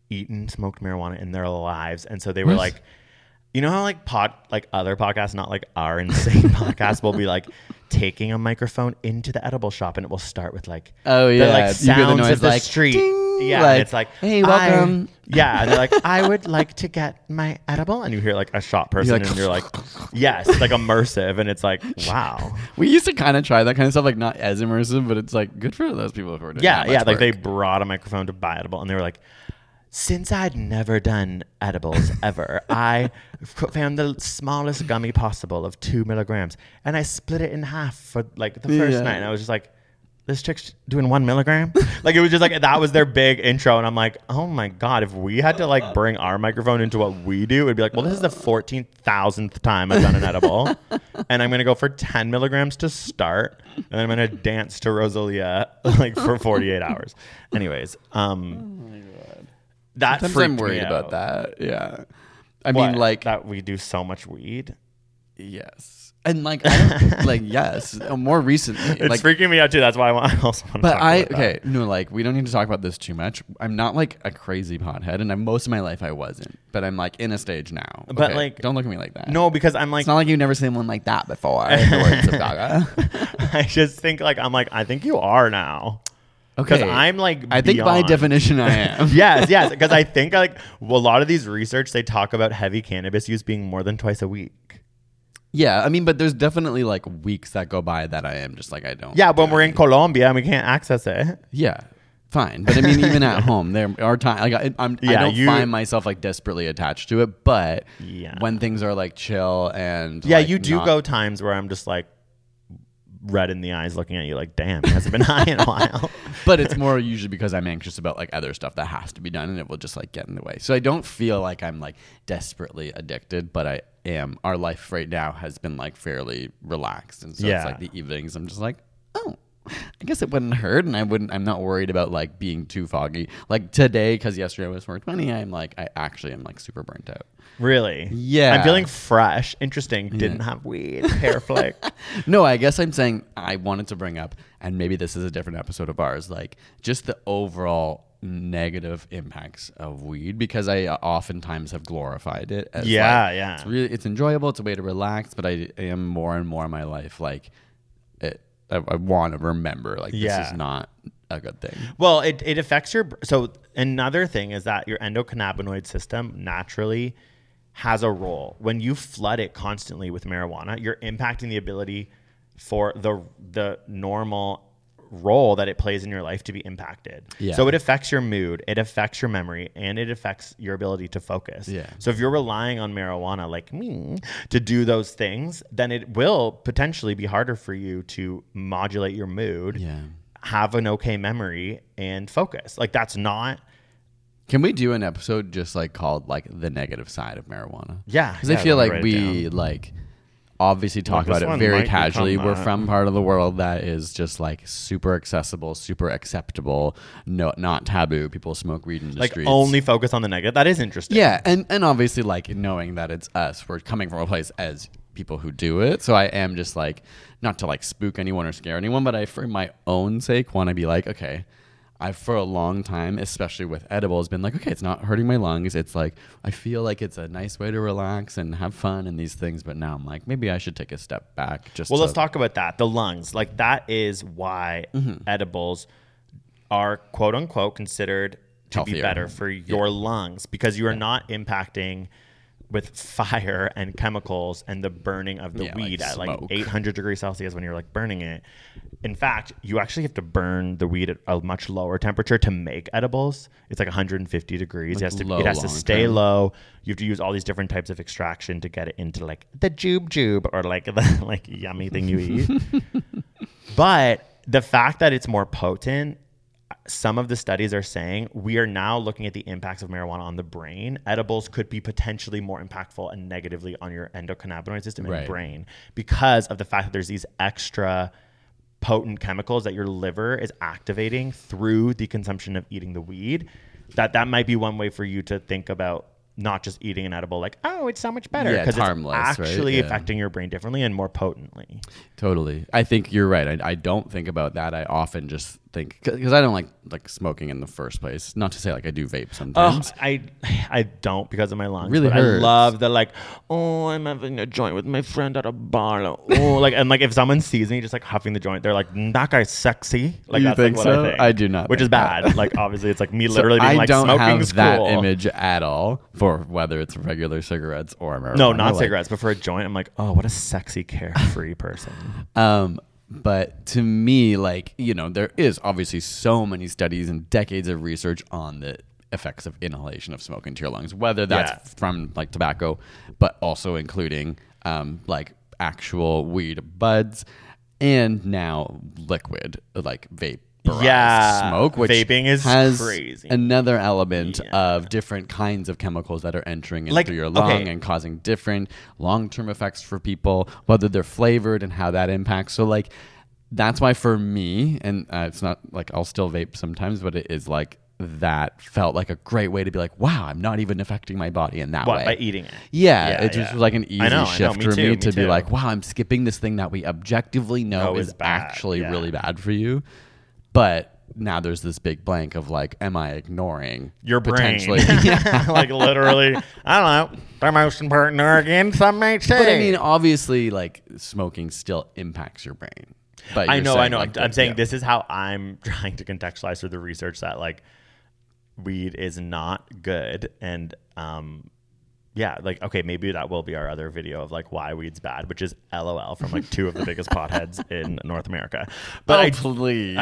eaten smoked marijuana in their lives. And so they were like you know how like pod like other podcasts not like our insane podcast will be like taking a microphone into the edible shop and it will start with like Oh, the, yeah. like hear the sounds noise of the like, street. ding, yeah like, it's like "Hey, I- welcome." yeah and they're like i would like to get my edible and you hear like a shot person like, and you're like yes it's like immersive and it's like wow we used to kind of try that kind of stuff, like not as immersive, but it's like good for those people who are doing yeah yeah like they brought a microphone to buy edible and they were like since I'd never done edibles ever, I found the smallest gummy possible of two milligrams, and I split it in half for like the first Yeah. night. And I was just like, "This chick's doing one milligram." like it was just like that was their big intro, and I'm like, "Oh my god!" If we had to like bring our microphone into what we do, it'd be like, "Well, this is the fourteen thousandth time I've done an edible, and I'm gonna go for ten milligrams to start, and then I'm gonna dance to Rosalia like for 48 hours." Anyways, um, that Sometimes freaked I'm me worried about that. Yeah, I What, mean, like that we do so much weed. yes, and like I like yes, more recently, It's like freaking me out too. That's why I, want, I also want to But talk I about that. okay no like we don't need to talk about this too much. I'm not like a crazy pothead, and I'm, most of my life I wasn't. But I'm like in a stage now. But, Okay, like- don't look at me like that. No, because I'm like, it's not like you've never seen one like that before. the words of Gaga. I just think like I'm like I think you are now. Because Okay, I'm like I think by definition I am. yes, yes. Because I think like well, a lot of these research they talk about heavy cannabis use being more than twice a week. Yeah, I mean, but there's definitely like weeks that go by that I am just like I don't. Yeah, when we're in. Colombia and we can't access it. Yeah, fine. But I mean, even at home, there are times like I, I'm. I don't you- find myself like desperately attached to it. But Yeah. when things are like chill and Yeah, like, you do not- go times where I'm just like red in the eyes looking at you like, damn, he hasn't been high in a while. but it's more usually because I'm anxious about like other stuff that has to be done and it will just like get in the way. So I don't feel like I'm like desperately addicted, but I am. Our life right now has been like fairly relaxed. And so Yeah. it's like the evenings I'm just like, oh, I guess it wouldn't hurt and I wouldn't I'm not worried about like being too foggy. Like today, because yesterday I was 420, I'm like I actually am like super burnt out. Really? Yeah. I'm feeling fresh. Interesting. Didn't have weed. Hair flick. No, I guess I'm saying I wanted to bring up, and maybe this is a different episode of ours, like just the overall negative impacts of weed because I uh, oftentimes have glorified it. As Yeah, like, yeah. It's really it's enjoyable. It's a way to relax, but I am more and more in my life like it. I, I want to remember like this Yeah. is not a good thing. Well, it, it affects your. So, another thing is that your endocannabinoid system naturally has a role. When you flood it constantly with marijuana, you're impacting the ability for the the normal role that it plays in your life to be impacted. Yeah. So it affects your mood, it affects your memory, and it affects your ability to focus. Yeah. So if you're relying on marijuana like me to do those things, then it will potentially be harder for you to modulate your mood, Yeah. have an okay memory, and focus. Like that's not Can we do an episode just like called like the negative side of marijuana? Yeah, because yeah, I feel like we down. like obviously talk this about it very casually. We're that. from part of the world that is just like super accessible, super acceptable, no, not taboo. People smoke weed in the like streets. only focus on the negative. That is interesting. Yeah, and and obviously like knowing that it's us, we're coming from a place as people who do it. So I am just like not to like spook anyone or scare anyone, but I for my own sake want to be like, okay, I've for a long time, especially with edibles, been like, okay, it's not hurting my lungs. It's like I feel like it's a nice way to relax and have fun and these things. But now I'm like, maybe I should take a step back. Just Well, to- let's talk about that. The lungs, like that is why Mm-hmm. edibles are quote unquote considered to be better for your lungs because you are not impacting with fire and chemicals and the burning of the Yeah, like weed at like 800 degrees Celsius when you're like burning it. In fact, you actually have to burn the weed at a much lower temperature to make edibles. It's like 150 degrees. it has to, low it has to stay term. low. You have to use all these different types of extraction to get it into like the jube jube or like the like yummy thing you eat. but the fact that it's more potent, some of the studies are saying we are now looking at the impacts of marijuana on the brain. Edibles could be potentially more impactful and negatively on your endocannabinoid system and Right. brain because of the fact that there's these extra potent chemicals that your liver is activating through the consumption of eating the weed. That that might be one way for you to think about not just eating an edible like oh it's so much better Yeah, it's harmless, right? actually Yeah. affecting your brain differently and more potently. Totally. I think you're right. I, I don't think about that. I often just think because I don't like like smoking in the first place. Not to say like I do vape Oh, sometimes. I I don't because of my lungs. Really but hurts. I love the like. Oh, I'm having a joint with my friend at a bar. Oh, like and like if someone sees me just like huffing the joint, they're like, "Mm, "That guy's sexy." Like You that's think like what so? I think. I do not which is think that. bad. like obviously, it's like me So literally being I like, don't "Smoking's have that cool." image at all for whether it's regular cigarettes or marijuana. No, not Like, cigarettes, but for a joint, I'm like, "Oh, what a sexy, carefree person." Um, but to me, like you know, there is obviously so many studies and decades of research on the effects of inhalation of smoke into your lungs, whether that's Yeah. from like tobacco, but also including um, like actual weed buds, and now liquid like vape. Yeah, smoke, which vaping is has crazy. another element of different kinds of chemicals that are entering into Like, your lung okay. and causing different long-term effects for people whether they're flavored and how that impacts so like that's why for me and uh, it's not like i'll still vape sometimes but it is like that felt like a great way to be like wow i'm not even affecting my body in that What, way by eating it? yeah, Yeah, it just yeah. was like an easy know, shift me for too, me me to be like wow i'm skipping this thing that we objectively know is, is bad, actually yeah. really bad for you but now there's this big blank of like am i ignoring Your brain, potentially like literally, I don't know, the most important organ. Some might say. But I mean, obviously, like smoking still impacts your brain. But I know, I know. like, I'm, I'm saying yeah. this is how I'm trying to contextualize through the research that like weed is not good, and um, yeah, like okay, maybe that will be our other video of like why weed's bad, which is LOL from like two of the biggest potheads in North America. But oh, I, please.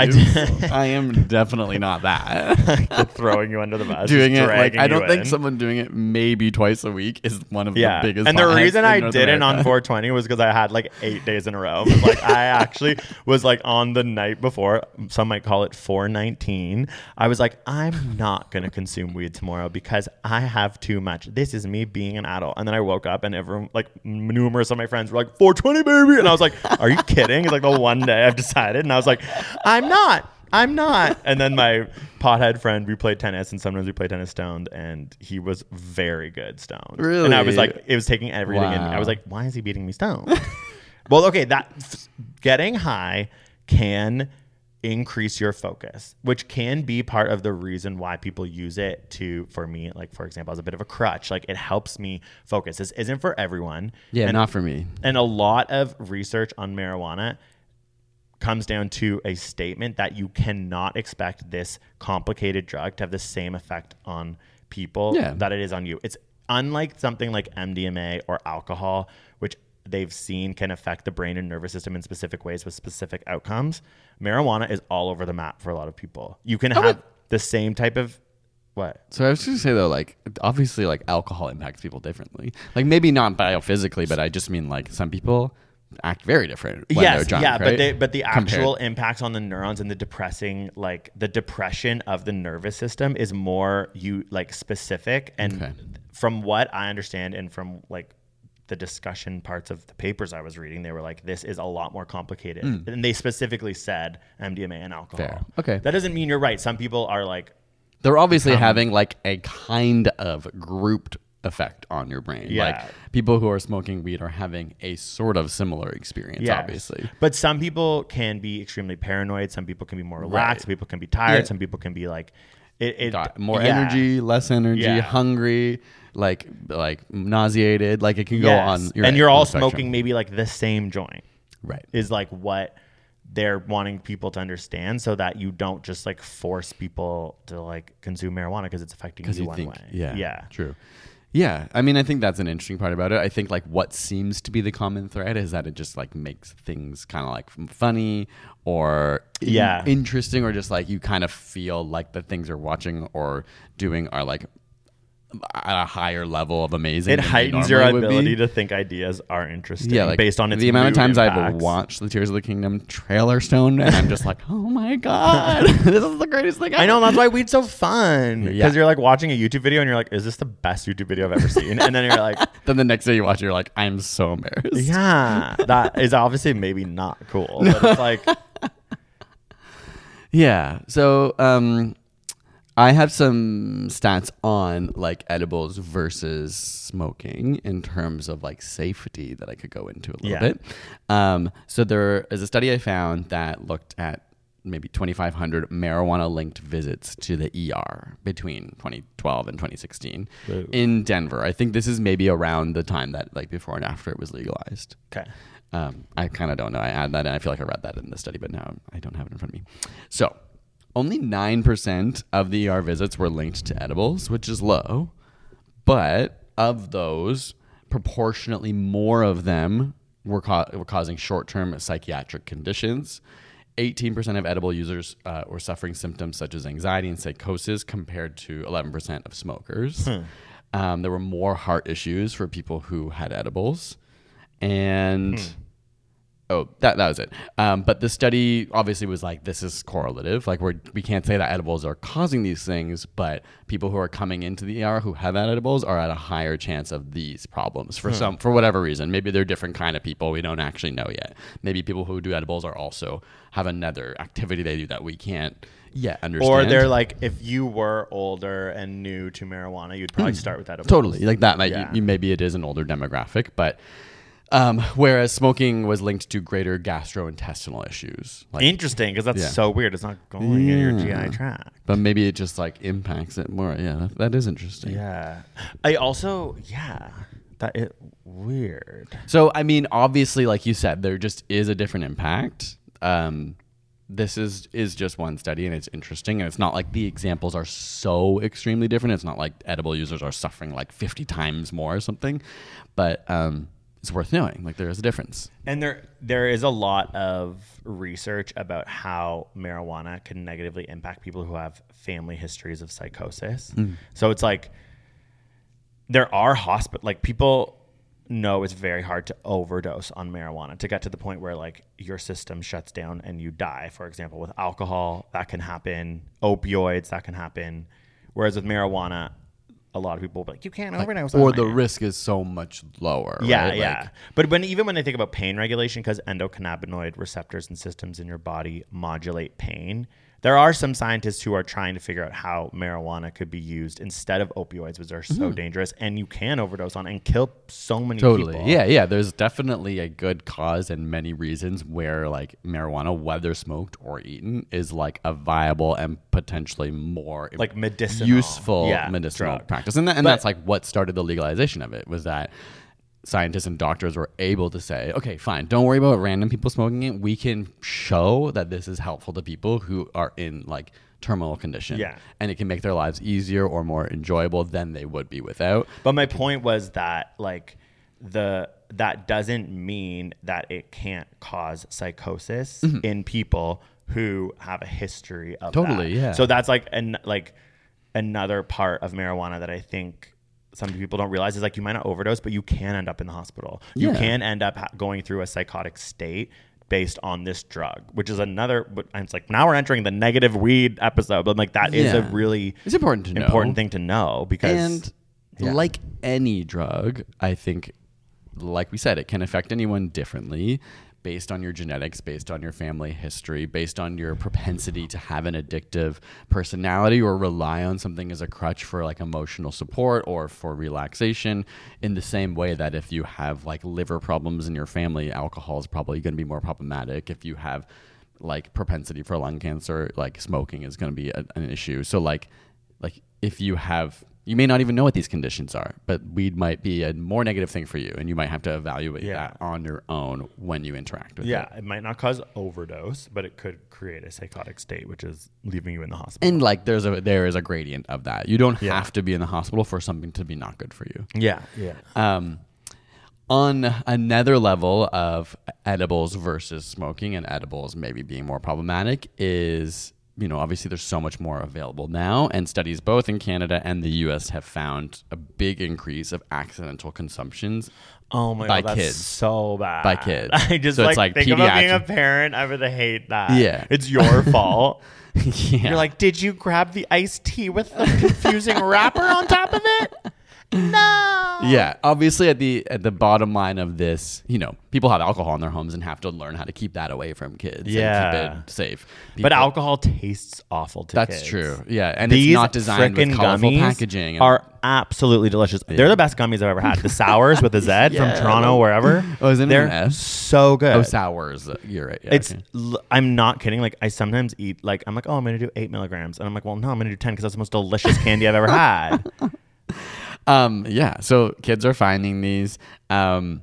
I am definitely not that. throwing you under the bus, doing it like I don't think in. someone doing it maybe twice a week is one of yeah. the biggest. and the reason I North didn't on 420 was because I had like eight days in a row. Like I actually was like on the night before, some might call it 419. I was like, I'm not gonna consume weed tomorrow because I have too much. This is me being an adult. And then I woke up and everyone, like numerous of my friends were like, 420 baby, and I was like, Are you kidding? It's like the one day I've decided, and I was like, I'm not. I'm not. And then my pothead friend, we played tennis, and sometimes we play tennis stoned, and he was very good stoned. And I was like, it was taking everything in me. I was like, why is he beating me stoned? well, okay, that getting high can increase your focus, which can be part of the reason why people use it to, for me, like for example, as a bit of a crutch. Like it helps me focus. This isn't for everyone. Yeah, And- not for me. and a lot of research on marijuana comes down to a statement that you cannot expect this complicated drug to have the same effect on people Yeah. that it is on you. It's unlike something like MDMA or alcohol, which they've seen can affect the brain and nervous system in specific ways with specific outcomes. Marijuana is all over the map for a lot of people. You can oh, have the same type of what? So I was just gonna say though, like obviously, like alcohol impacts people differently. Like maybe not biophysically, but I just mean like some people act very different. When they're yes, drunk, yeah, but they, but the Compared- actual impacts on the neurons and the depressing, like the depression of the nervous system, is more you like specific. And Okay. from what I understand, and from like the discussion parts of the papers I was reading, they were like, "This is a lot more complicated," mm. and they specifically said MDMA and alcohol. Fair. Okay. that doesn't mean you're right. Some people are like, they're obviously having like a kind of grouped effect on your brain. Yeah. Like people who are smoking weed are having a sort of similar experience, Yes. obviously. But some people can be extremely paranoid. Some people can be more relaxed. Right. Some people can be tired. Yeah. Some people can be like, it, it more yeah. energy, less energy, hungry, like like nauseated. Like it can go Yes. on. and right, you're on all the spectrum. smoking maybe like the same joint. Right. Is like what they're wanting people to understand, so that you don't just like force people to like consume marijuana because it's affecting you, because you one think, way. yeah, yeah. true. Yeah, I mean, I think that's an interesting part about it. I think like what seems to be the common thread is that it just like makes things kind of like f- funny or in- Yeah. interesting, or just like you kind of feel like the things you're watching or doing are like at a higher level of amazing. It heightens your ability to think ideas are interesting. Yeah, like based on the amount of times I've watched the Tears of the Kingdom trailer stone, and I'm just like, oh my god, this is the greatest thing. Ever. I know that's why weed's so fun because Yeah. you're like watching a YouTube video and you're like, "Is this the best YouTube video I've ever seen?" And then you're like, Then the next day you watch, it, you're like, I'm so embarrassed. "Yeah, that is obviously maybe not cool." But it's like, Yeah. So um I have some stats on like edibles versus smoking in terms of like safety that I could go into a little Yeah. bit. Um so there is a study I found that looked at maybe 2500 marijuana linked visits to the ER between 2012 and 2016 in Denver. I think this is maybe around the time that like before and after it was legalized. okay, Um, I kind of don't know. I add that, and I feel like I read that in the study, but now I don't have it in front of me. So, only nine percent of the ER visits were linked to edibles, which is low. But of those, proportionately more of them were, ca- were causing short-term psychiatric conditions. 18% of edible users uh, were suffering symptoms such as anxiety and psychosis compared to 11% of smokers. Um, there were more heart issues for people who had edibles. And oh, that, that was it. Um, but the study obviously was like, this is correlative. Like, we're, we can't say that edibles are causing these things, but people who are coming into the ER who have had edibles are at a higher chance of these problems for some, for whatever reason. Maybe they're different kind of people. We don't actually know yet. Maybe people who do edibles are also have another activity they do that we can't yet understand. or they're like, if you were older and new to marijuana, you'd probably start with that. Hmm. Totally, like that. Like Yeah. you, you, maybe it is an older demographic, but um, whereas smoking was linked to greater gastrointestinal issues. Like, Interesting, because that's Yeah. so weird. It's not going in your GI tract. but maybe it just like impacts it more. Yeah, that, that is interesting. Yeah, I also yeah, that it weird. So I mean, obviously, like you said, there just is a different impact. Um, this is is just one study, and it's interesting, and it's not like the examples are so extremely different. It's not like edible users are suffering like fifty times more or something, but um, it's worth knowing. Like there is a difference. And there there is a lot of research about how marijuana can negatively impact people who have family histories of psychosis. Mm. So it's like there are hospital like people know it's very hard to overdose on marijuana to get to the point where like your system shuts down and you die. For example, with alcohol, that can happen. Opioids, that can happen. Whereas with marijuana, a lot of people will be like, you can't overdose. on or the risk is so much lower. Yeah, right? yeah. Like, but when even when they think about pain regulation, because endocannabinoid receptors and systems in your body modulate pain, there are some scientists who are trying to figure out how marijuana could be used instead of opioids, which are so mm-hmm. dangerous and you can overdose on and kill so many totally. people. Yeah, yeah. There's definitely a good cause and many reasons where like marijuana, whether smoked or eaten, is like a viable and potentially more Like medicinal. useful Yeah, medicinal drug. practice. And that, and But- that's like what started the legalization of it was that scientists and doctors were able to say, okay, fine, don't worry about random people smoking it. We can show that this is helpful to people who are in like terminal condition. Yeah. And it can make their lives easier or more enjoyable than they would be without. But my point was that like the that doesn't mean that it can't cause psychosis Mm-hmm. in people who have a history of Totally, that. yeah. So that's like an like another part of marijuana that I think some people don't realize is like you might not overdose, but you can end up in the hospital. You Yeah. can end up ha- going through a psychotic state based on this drug, which is another. But it's like now we're entering the negative weed episode, but like that is a really It's important to know. important thing to know because and yeah. like any drug, I think, like we said, it can affect anyone differently based on your genetics, based on your family history, based on your propensity to have an addictive personality or rely on something as a crutch for like emotional support or for relaxation. In the same way that if you have like liver problems in your family, alcohol is probably going to be more problematic. If you have like propensity for lung cancer, like smoking is going to be a, an issue. So like like if you have you may not even know what these conditions are, but weed might be a more negative thing for you, and you might have to evaluate Yeah. that on your own when you interact with yeah, it. Yeah, it might not cause overdose, but it could create a psychotic state, which is leaving you in the hospital. And like there's a there is a gradient of that. You don't Yeah. have to be in the hospital for something to be not good for you. yeah, yeah. Um, on another level of edibles versus smoking, and edibles maybe being more problematic, is you know obviously there's so much more available now, and studies both in Canada and the U.S. have found a big increase of accidental consumptions. Oh my by god, that's kids. so bad. By kids. I just So like, it's like think about being a parent. I would hate that. Yeah. it's your fault. yeah. You're like, did you grab the iced tea with the confusing wrapper on top of it? No. Yeah, obviously at the at the bottom line of this, you know, people have alcohol in their homes and have to learn how to keep that away from kids Yeah. and keep it safe. But alcohol tastes awful to That's kids. true. Yeah, and These it's not designed with colorful gummies packaging. are absolutely delicious. They're the best gummies I've ever had. The sours with a Z Yeah. from Toronto, wherever. Oh, isn't it They're an S? so good. oh sours. Uh, you're right. Yeah, It's. okay. l- I'm not kidding. Like I sometimes eat. Like I'm like, oh, I'm gonna do eight milligrams, and I'm like, well, no, I'm gonna do ten because that's the most delicious candy I've ever had. Um, yeah. So kids are finding these. Um,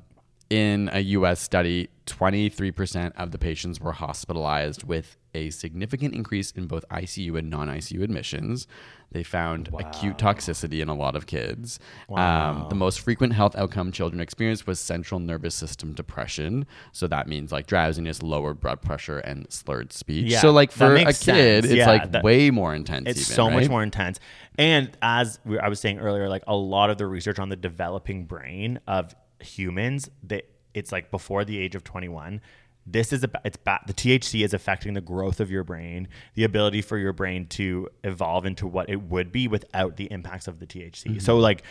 in a U.S. study, 23% of the patients were hospitalized with a significant increase in both ICU and non-ICU admissions. They found acute toxicity in a lot of kids. Um, the most frequent health outcome children experienced was central nervous system depression. So that means like drowsiness, lowered blood pressure, and slurred speech. Yeah, so like for a kid, sense. it's Yeah, like that- way more intense. It's even, so much more intense. And as we, I was saying earlier, like a lot of the research on the developing brain of humans, that it's like before the age of 21. This is about it's ba- the THC is affecting the growth of your brain, the ability for your brain to evolve into what it would be without the impacts of the THC. Mm-hmm. So like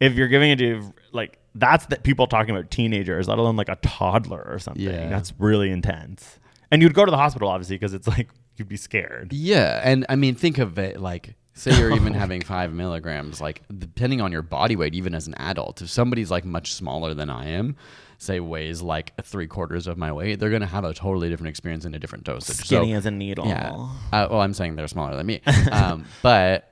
if you're giving it to like that's the people talking about teenagers, let alone like a toddler or something. Yeah. That's really intense. And you'd go to the hospital obviously because it's like you'd be scared. Yeah, and I mean, think of it like say you're even having five milligrams, like depending on your body weight, even as an adult, if somebody's like much smaller than I am, say weighs like three quarters of my weight, they're gonna have a totally different experience in a different dosage. Skinny so, as a needle. Yeah. Uh, well, I'm saying they're smaller than me, um, but.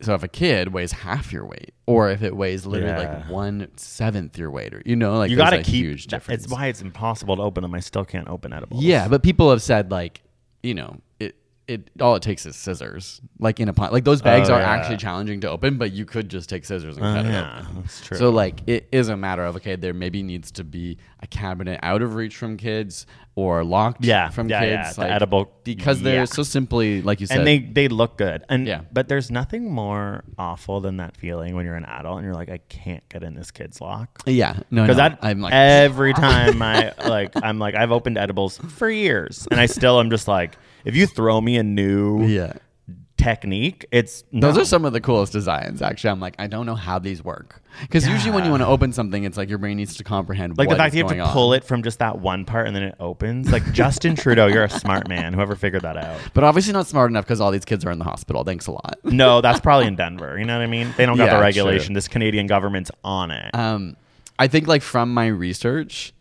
So if a kid weighs half your weight, or if it weighs literally Yeah. like one seventh your weight, or you know, like you got to a keep huge difference. It's why it's impossible to open them. I still can't open edibles. Yeah, but people have said like, you know, it it all it takes is scissors. Like in a plant, like those bags Oh, are yeah. actually challenging to open, but you could just take scissors and Oh, cut it yeah, open. that's true. So like, it is a matter of okay, there maybe needs to be a cabinet out of reach from kids or locked Yeah, from yeah, kids. yeah, the like, edible- because they're yeah. so simply like you said. and they they look good. And Yeah. but there's nothing more awful than that feeling when you're an adult and you're like, I can't get in this kid's lock. yeah, no, Because no, I'm like every time I like I'm like I've opened edibles for years and I still am just like if you throw me a new yeah. Technique, it's Those are some of the coolest designs. Actually, I'm like, I don't know how these work because usually when you want to open something, it's like your brain needs to comprehend like what the fact you have to on. pull it from just that one part and then it opens. Like Justin Trudeau, you're a smart man. Whoever figured that out. But obviously not smart enough because all these kids are in the hospital. Thanks a lot. No, that's probably in Denver. You know what I mean? They don't got Yeah, the regulation. true. This Canadian government's on it. Um, I think like from my research,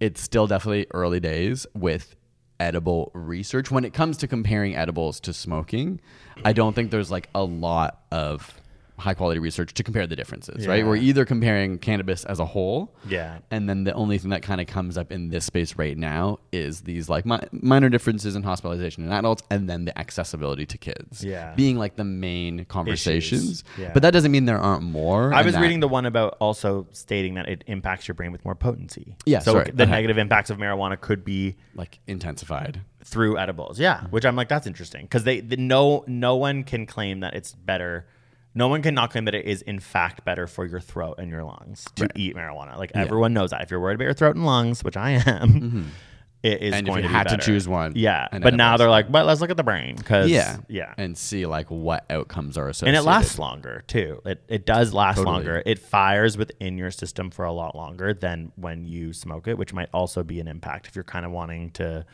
it's still definitely early days with edible research when it comes to comparing edibles to smoking. I don't think there's like a lot of high quality research to compare the differences, Yeah. right? We're either comparing cannabis as a whole, Yeah. and then the only thing that kind of comes up in this space right now is these like mi- minor differences in hospitalization in adults, and then the accessibility to kids, Yeah. being like the main conversations. Yeah. But that doesn't mean there aren't more. I was that- reading the one about also stating that it impacts your brain with more potency. Yeah, So sorry, the okay. negative impacts of marijuana could be like intensified. through edibles. Yeah, which I'm like that's interesting because they the, no no one can claim that it's better. No one can not claim that it is in fact better for your throat and your lungs to eat marijuana. Like everyone knows that. If you're worried about your throat and lungs, which I am, it is Mm-hmm. And if going you to be had to choose one, Yeah, but now they're like, but let's look at the brain because Yeah, yeah, and see like what outcomes are associated. and it lasts longer too. It it does last Totally. longer. It fires within your system for a lot longer than when you smoke it, which might also be an impact if you're kind of wanting to,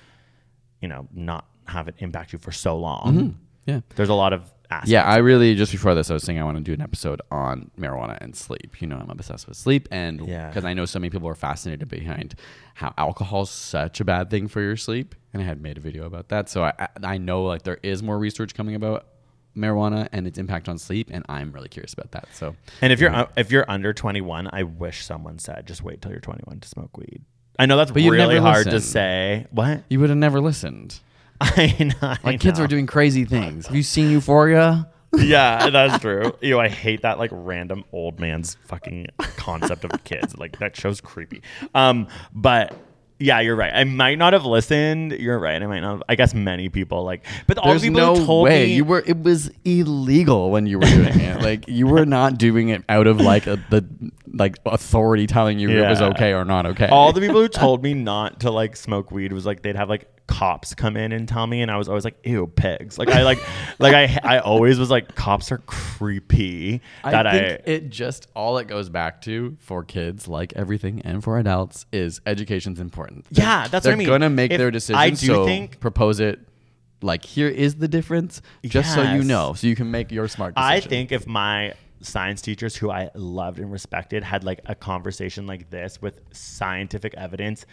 you know, not have it impact you for so long. Yeah. There's a lot of aspects. Yeah, I really just before this I was saying I want to do an episode on marijuana and sleep. You know, I'm obsessed with sleep and Yeah. because I know so many people are fascinated behind how alcohol is such a bad thing for your sleep, and I had made a video about that. So I I- know like there is more research coming about marijuana and its impact on sleep, and I'm really curious about that. So And if you're uh, if you're under 21, I wish someone said just wait till you're 21 to smoke weed. I know that's But really hard to say. What? you would have never listened. I know. I Like kids know. are doing crazy things. Have you seen Euphoria? yeah, that's true. Ew, I hate that like random old man's fucking concept of kids. Like that show's creepy. Um, but yeah, you're right. I might not have listened. You're right. I might not. Have, I guess many people like, but all There's people no who told way me you were. It was illegal when you were doing it. Like you were not doing it out of like a, the like authority telling you it was okay or not okay. all the people who told me not to like smoke weed was like they'd have like cops come in and tell me and I was always like ew pigs like I like like I I always was like cops are creepy I that I, think it just all it goes back to for kids, like everything, and for adults, is education's important. Yeah, that's what I mean. they're I gonna make If- their I decisions. do so think- propose it. Like here is the difference, just so you know, so you can make your smart. decision. I think if my science teachers who I loved and respected had like a conversation like this with scientific evidence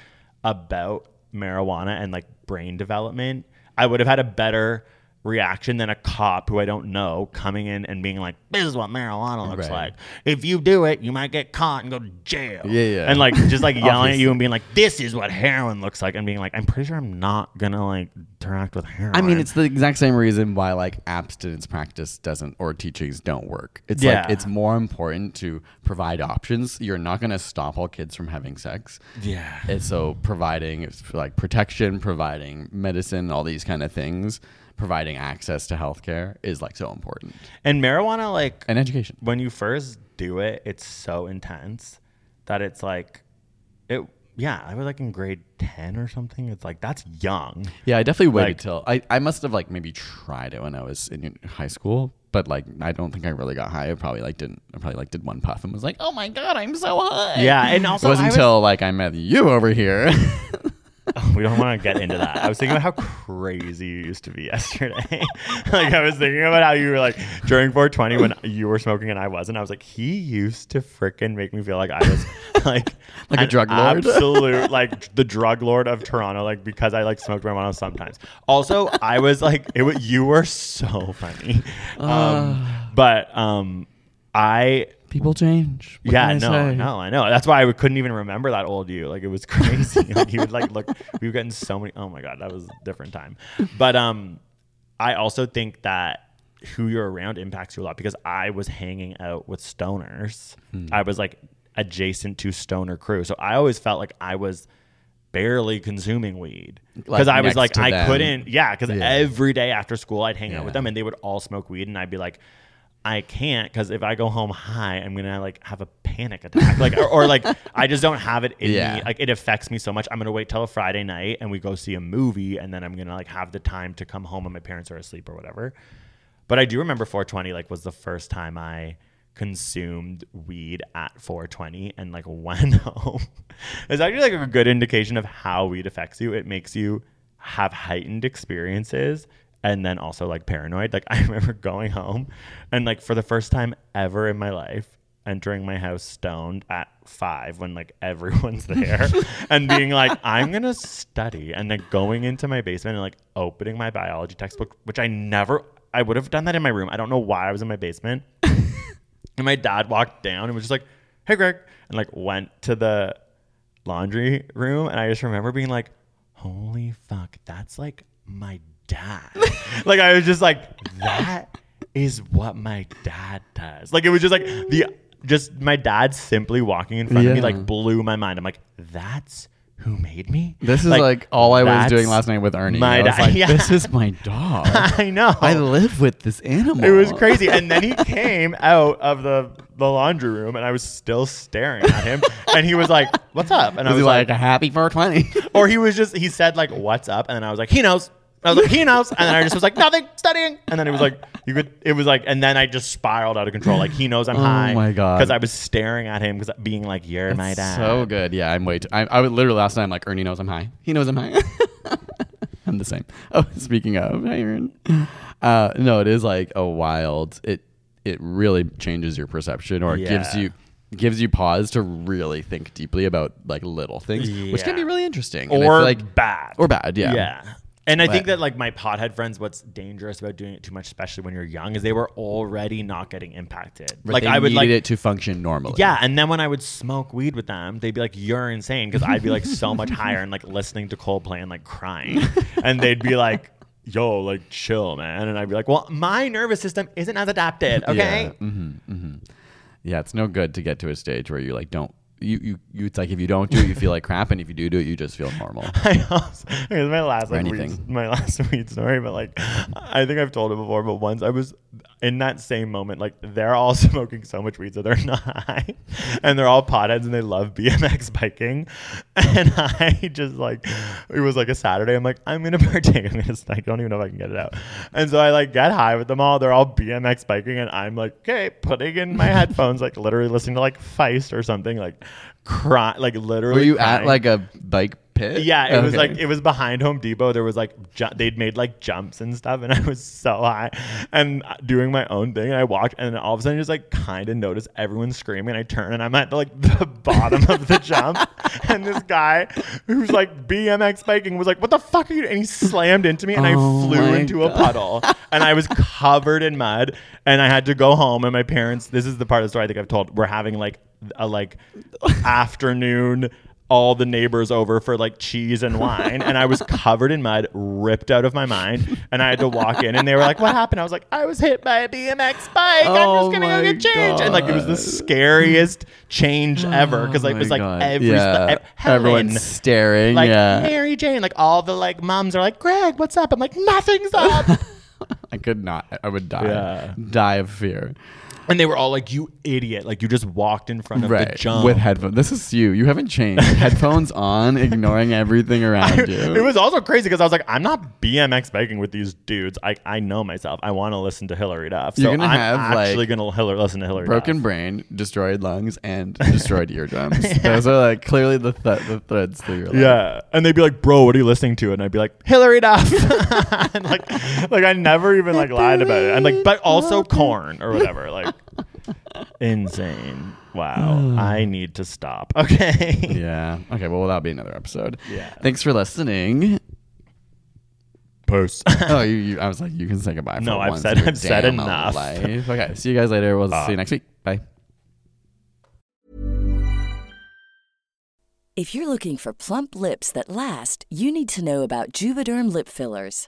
about marijuana and like brain development, I would have had a better reaction than a cop who I don't know coming in and being like, "This is what marijuana looks Right. like. If you do it, you might get caught and go to jail." Yeah, yeah. And like just like yelling at you and being like, "This is what heroin looks like," and being like, "I'm pretty sure I'm not gonna like interact with heroin." I mean, it's the exact same reason why like abstinence practice doesn't or teachings don't work. It's Yeah. like it's more important to provide options. You're not going to stop all kids from having sex. Yeah. And so providing like protection, providing medicine, all these kind of things, providing access to healthcare is like so important. and marijuana like And education. when you first do it, it's so intense that it's like it. Yeah, I was like in grade ten or something. It's like that's young. Yeah, I definitely waited Like- till I, I must have like maybe tried it when I was in high school, but like I don't think I really got high. I probably like didn't. I probably like did one puff and was like, oh my god, I'm so high. Yeah, and also it wasn't was- until like I met you over here. we don't want to get into that. I was thinking about how crazy you used to be yesterday. like I was thinking about how you were like during 420 when you were smoking and I wasn't. I was like, he used to freaking make me feel like I was like Like a drug lord? absolute like the drug lord of Toronto. Like because I like smoked marijuana sometimes. Also, I was like, it was you were so funny. Um, but um, I People change. What yeah, I no, say? no, I know. That's why I couldn't even remember that old you. Like it was crazy. like you would like look. We were getting so many. Oh my god, that was a different time. But um, I also think that who you're around impacts you a lot because I was hanging out with stoners. Hmm. I was like adjacent to stoner crew, so I always felt like I was barely consuming weed because Like, I was like I them. couldn't. Yeah, because Yeah. every day after school I'd hang out with them and they would all smoke weed and I'd be like. I can't because if I go home high, I'm gonna like have a panic attack, like or, or like I just don't have it in Yeah. me. Like it affects me so much. I'm gonna wait till a Friday night and we go see a movie, and then I'm gonna like have the time to come home and my parents are asleep or whatever. But I do remember 420 like was the first time I consumed weed at 420 and like went home. it's actually like a good indication of how weed affects you. It makes you have heightened experiences and then also like paranoid. Like I remember going home and like for the first time ever in my life entering my house stoned at five when like everyone's there and being like i'm gonna study and then going into my basement and like opening my biology textbook which i never i would have done that in my room. I don't know why i was in my basement. And my dad walked down and was just like, "Hey, Greg," and like went to the laundry room, and I just remember being like, "Holy fuck, that's like my dad." like I was just like, "That is what my dad does." Like it was just like the just my dad simply walking in front of me Yeah. like blew my mind. I'm like, "That's." Who made me? This is like, all I was that's doing last night with Ernie. My I was dad. like, yeah. this is my dog. I know. I live with this animal. It was crazy. And then he came out of the, the laundry room and I was still staring at him. and he was like, What's up? And I Was like, happy 420? Or he was just, he said, like, What's up? And then I was like, He knows. I was like, He knows. And then I just was like, Nothing, studying. And then it was like, You could, it was like, and then I just spiraled out of control. Like, he knows I'm Oh high. my God. Because I was staring at him, because being like, You're my dad. So good. Yeah, I'm way too. I, I would literally last night, I'm like, Ernie knows I'm high. He knows I'm high. I'm the same. Oh, speaking of, hi, Aaron. Uh, no, it is like a wild. It it really changes your perception, or it gives you gives you pause to really think deeply about like little things, which can be really interesting. Or like bad. or bad. Yeah. Yeah. And I think that like my pothead friends, what's dangerous about doing it too much, especially when you're young, is they were already not getting impacted. Like I would needed like it to function normally. Yeah, and then when I would smoke weed with them, they'd be like, "You're insane," because I'd be like so much higher and like listening to Coldplay and like crying, and they'd be like, "Yo, like chill, man," and I'd be like, "Well, my nervous system isn't as adapted, okay?" Yeah. hmm hmm Yeah, it's no good to get to a stage where you like don't. You, you, you, it's like if you don't do it, you feel like crap, and if you do do it, you just feel normal. I also, it my last like, weed, my last weed story, but like I think I've told it before. But once I was in that same moment, like they're all smoking so much weed, so they're not high, and they're all potheads, and they love BMX biking, and I just like it was like a Saturday. I'm like I'm gonna partake. I'm gonna. I don't even know if I can get it out, and so I like get high with them all. They're all BMX biking, and I'm like okay, putting in my headphones, like literally listening to like Feist or something, like cry, like literally. Were you at like a bike pit? Yeah, it was like it was behind Home Depot. There was like ju- they'd made like jumps and stuff, and I was so high and doing my own thing. And I walked, and then all of a sudden, just like kind of notice everyone screaming. I turn, and I'm at like the bottom of the jump, and this guy who's like BMX biking was like, "What the fuck are you?" And he slammed into me, and Oh I flew into a puddle, and I was covered in mud, and I had to go home. And my parents, this is the part of the story I think I've told. We're having like a like afternoon all the neighbors over for like cheese and wine and I was covered in mud, ripped out of my mind, and I had to walk in and they were like, What happened? I was like, I was hit by a BMX bike. I'm Oh just gonna go get change. And like it was the scariest change oh ever. Cause like Oh it was like God. every yeah. st- everyone's staring. like yeah, Mary Jane, like all the like moms are like, Greg, what's up? I'm like, nothing's up. I could not. I would die. Yeah. Die of fear. And they were all like, You idiot. Like you just walked in front of the jump. With headphones. This is you. You haven't changed. headphones on, ignoring everything around you. it was also crazy because I was like, I'm not BMX biking with these dudes. I, I know myself. I want to listen to Hilary Duff. So You're gonna I'm have, actually like, gonna Hilary, listen to Hilary Duff. broken Duff. brain, destroyed lungs, and destroyed eardrums. Those are like clearly the, th- the threads through your life. Yeah, and they'd be like, "Bro, what are you listening to?" And I'd be like, "Hilary Duff." and like, like I never even like lied about it. I'm like, but also Korn or whatever. Like, insane. Wow, I need to stop. Okay. Yeah. Okay. Well, that'll be another episode. Yeah. Thanks for listening. Post. oh, you, you, I was like, you can say goodbye. For No, I've once said- your I've said damn enough. Life. Okay. See you guys later. We'll see you next week. Bye. If you're looking for plump lips that last, you need to know about Juvederm lip fillers.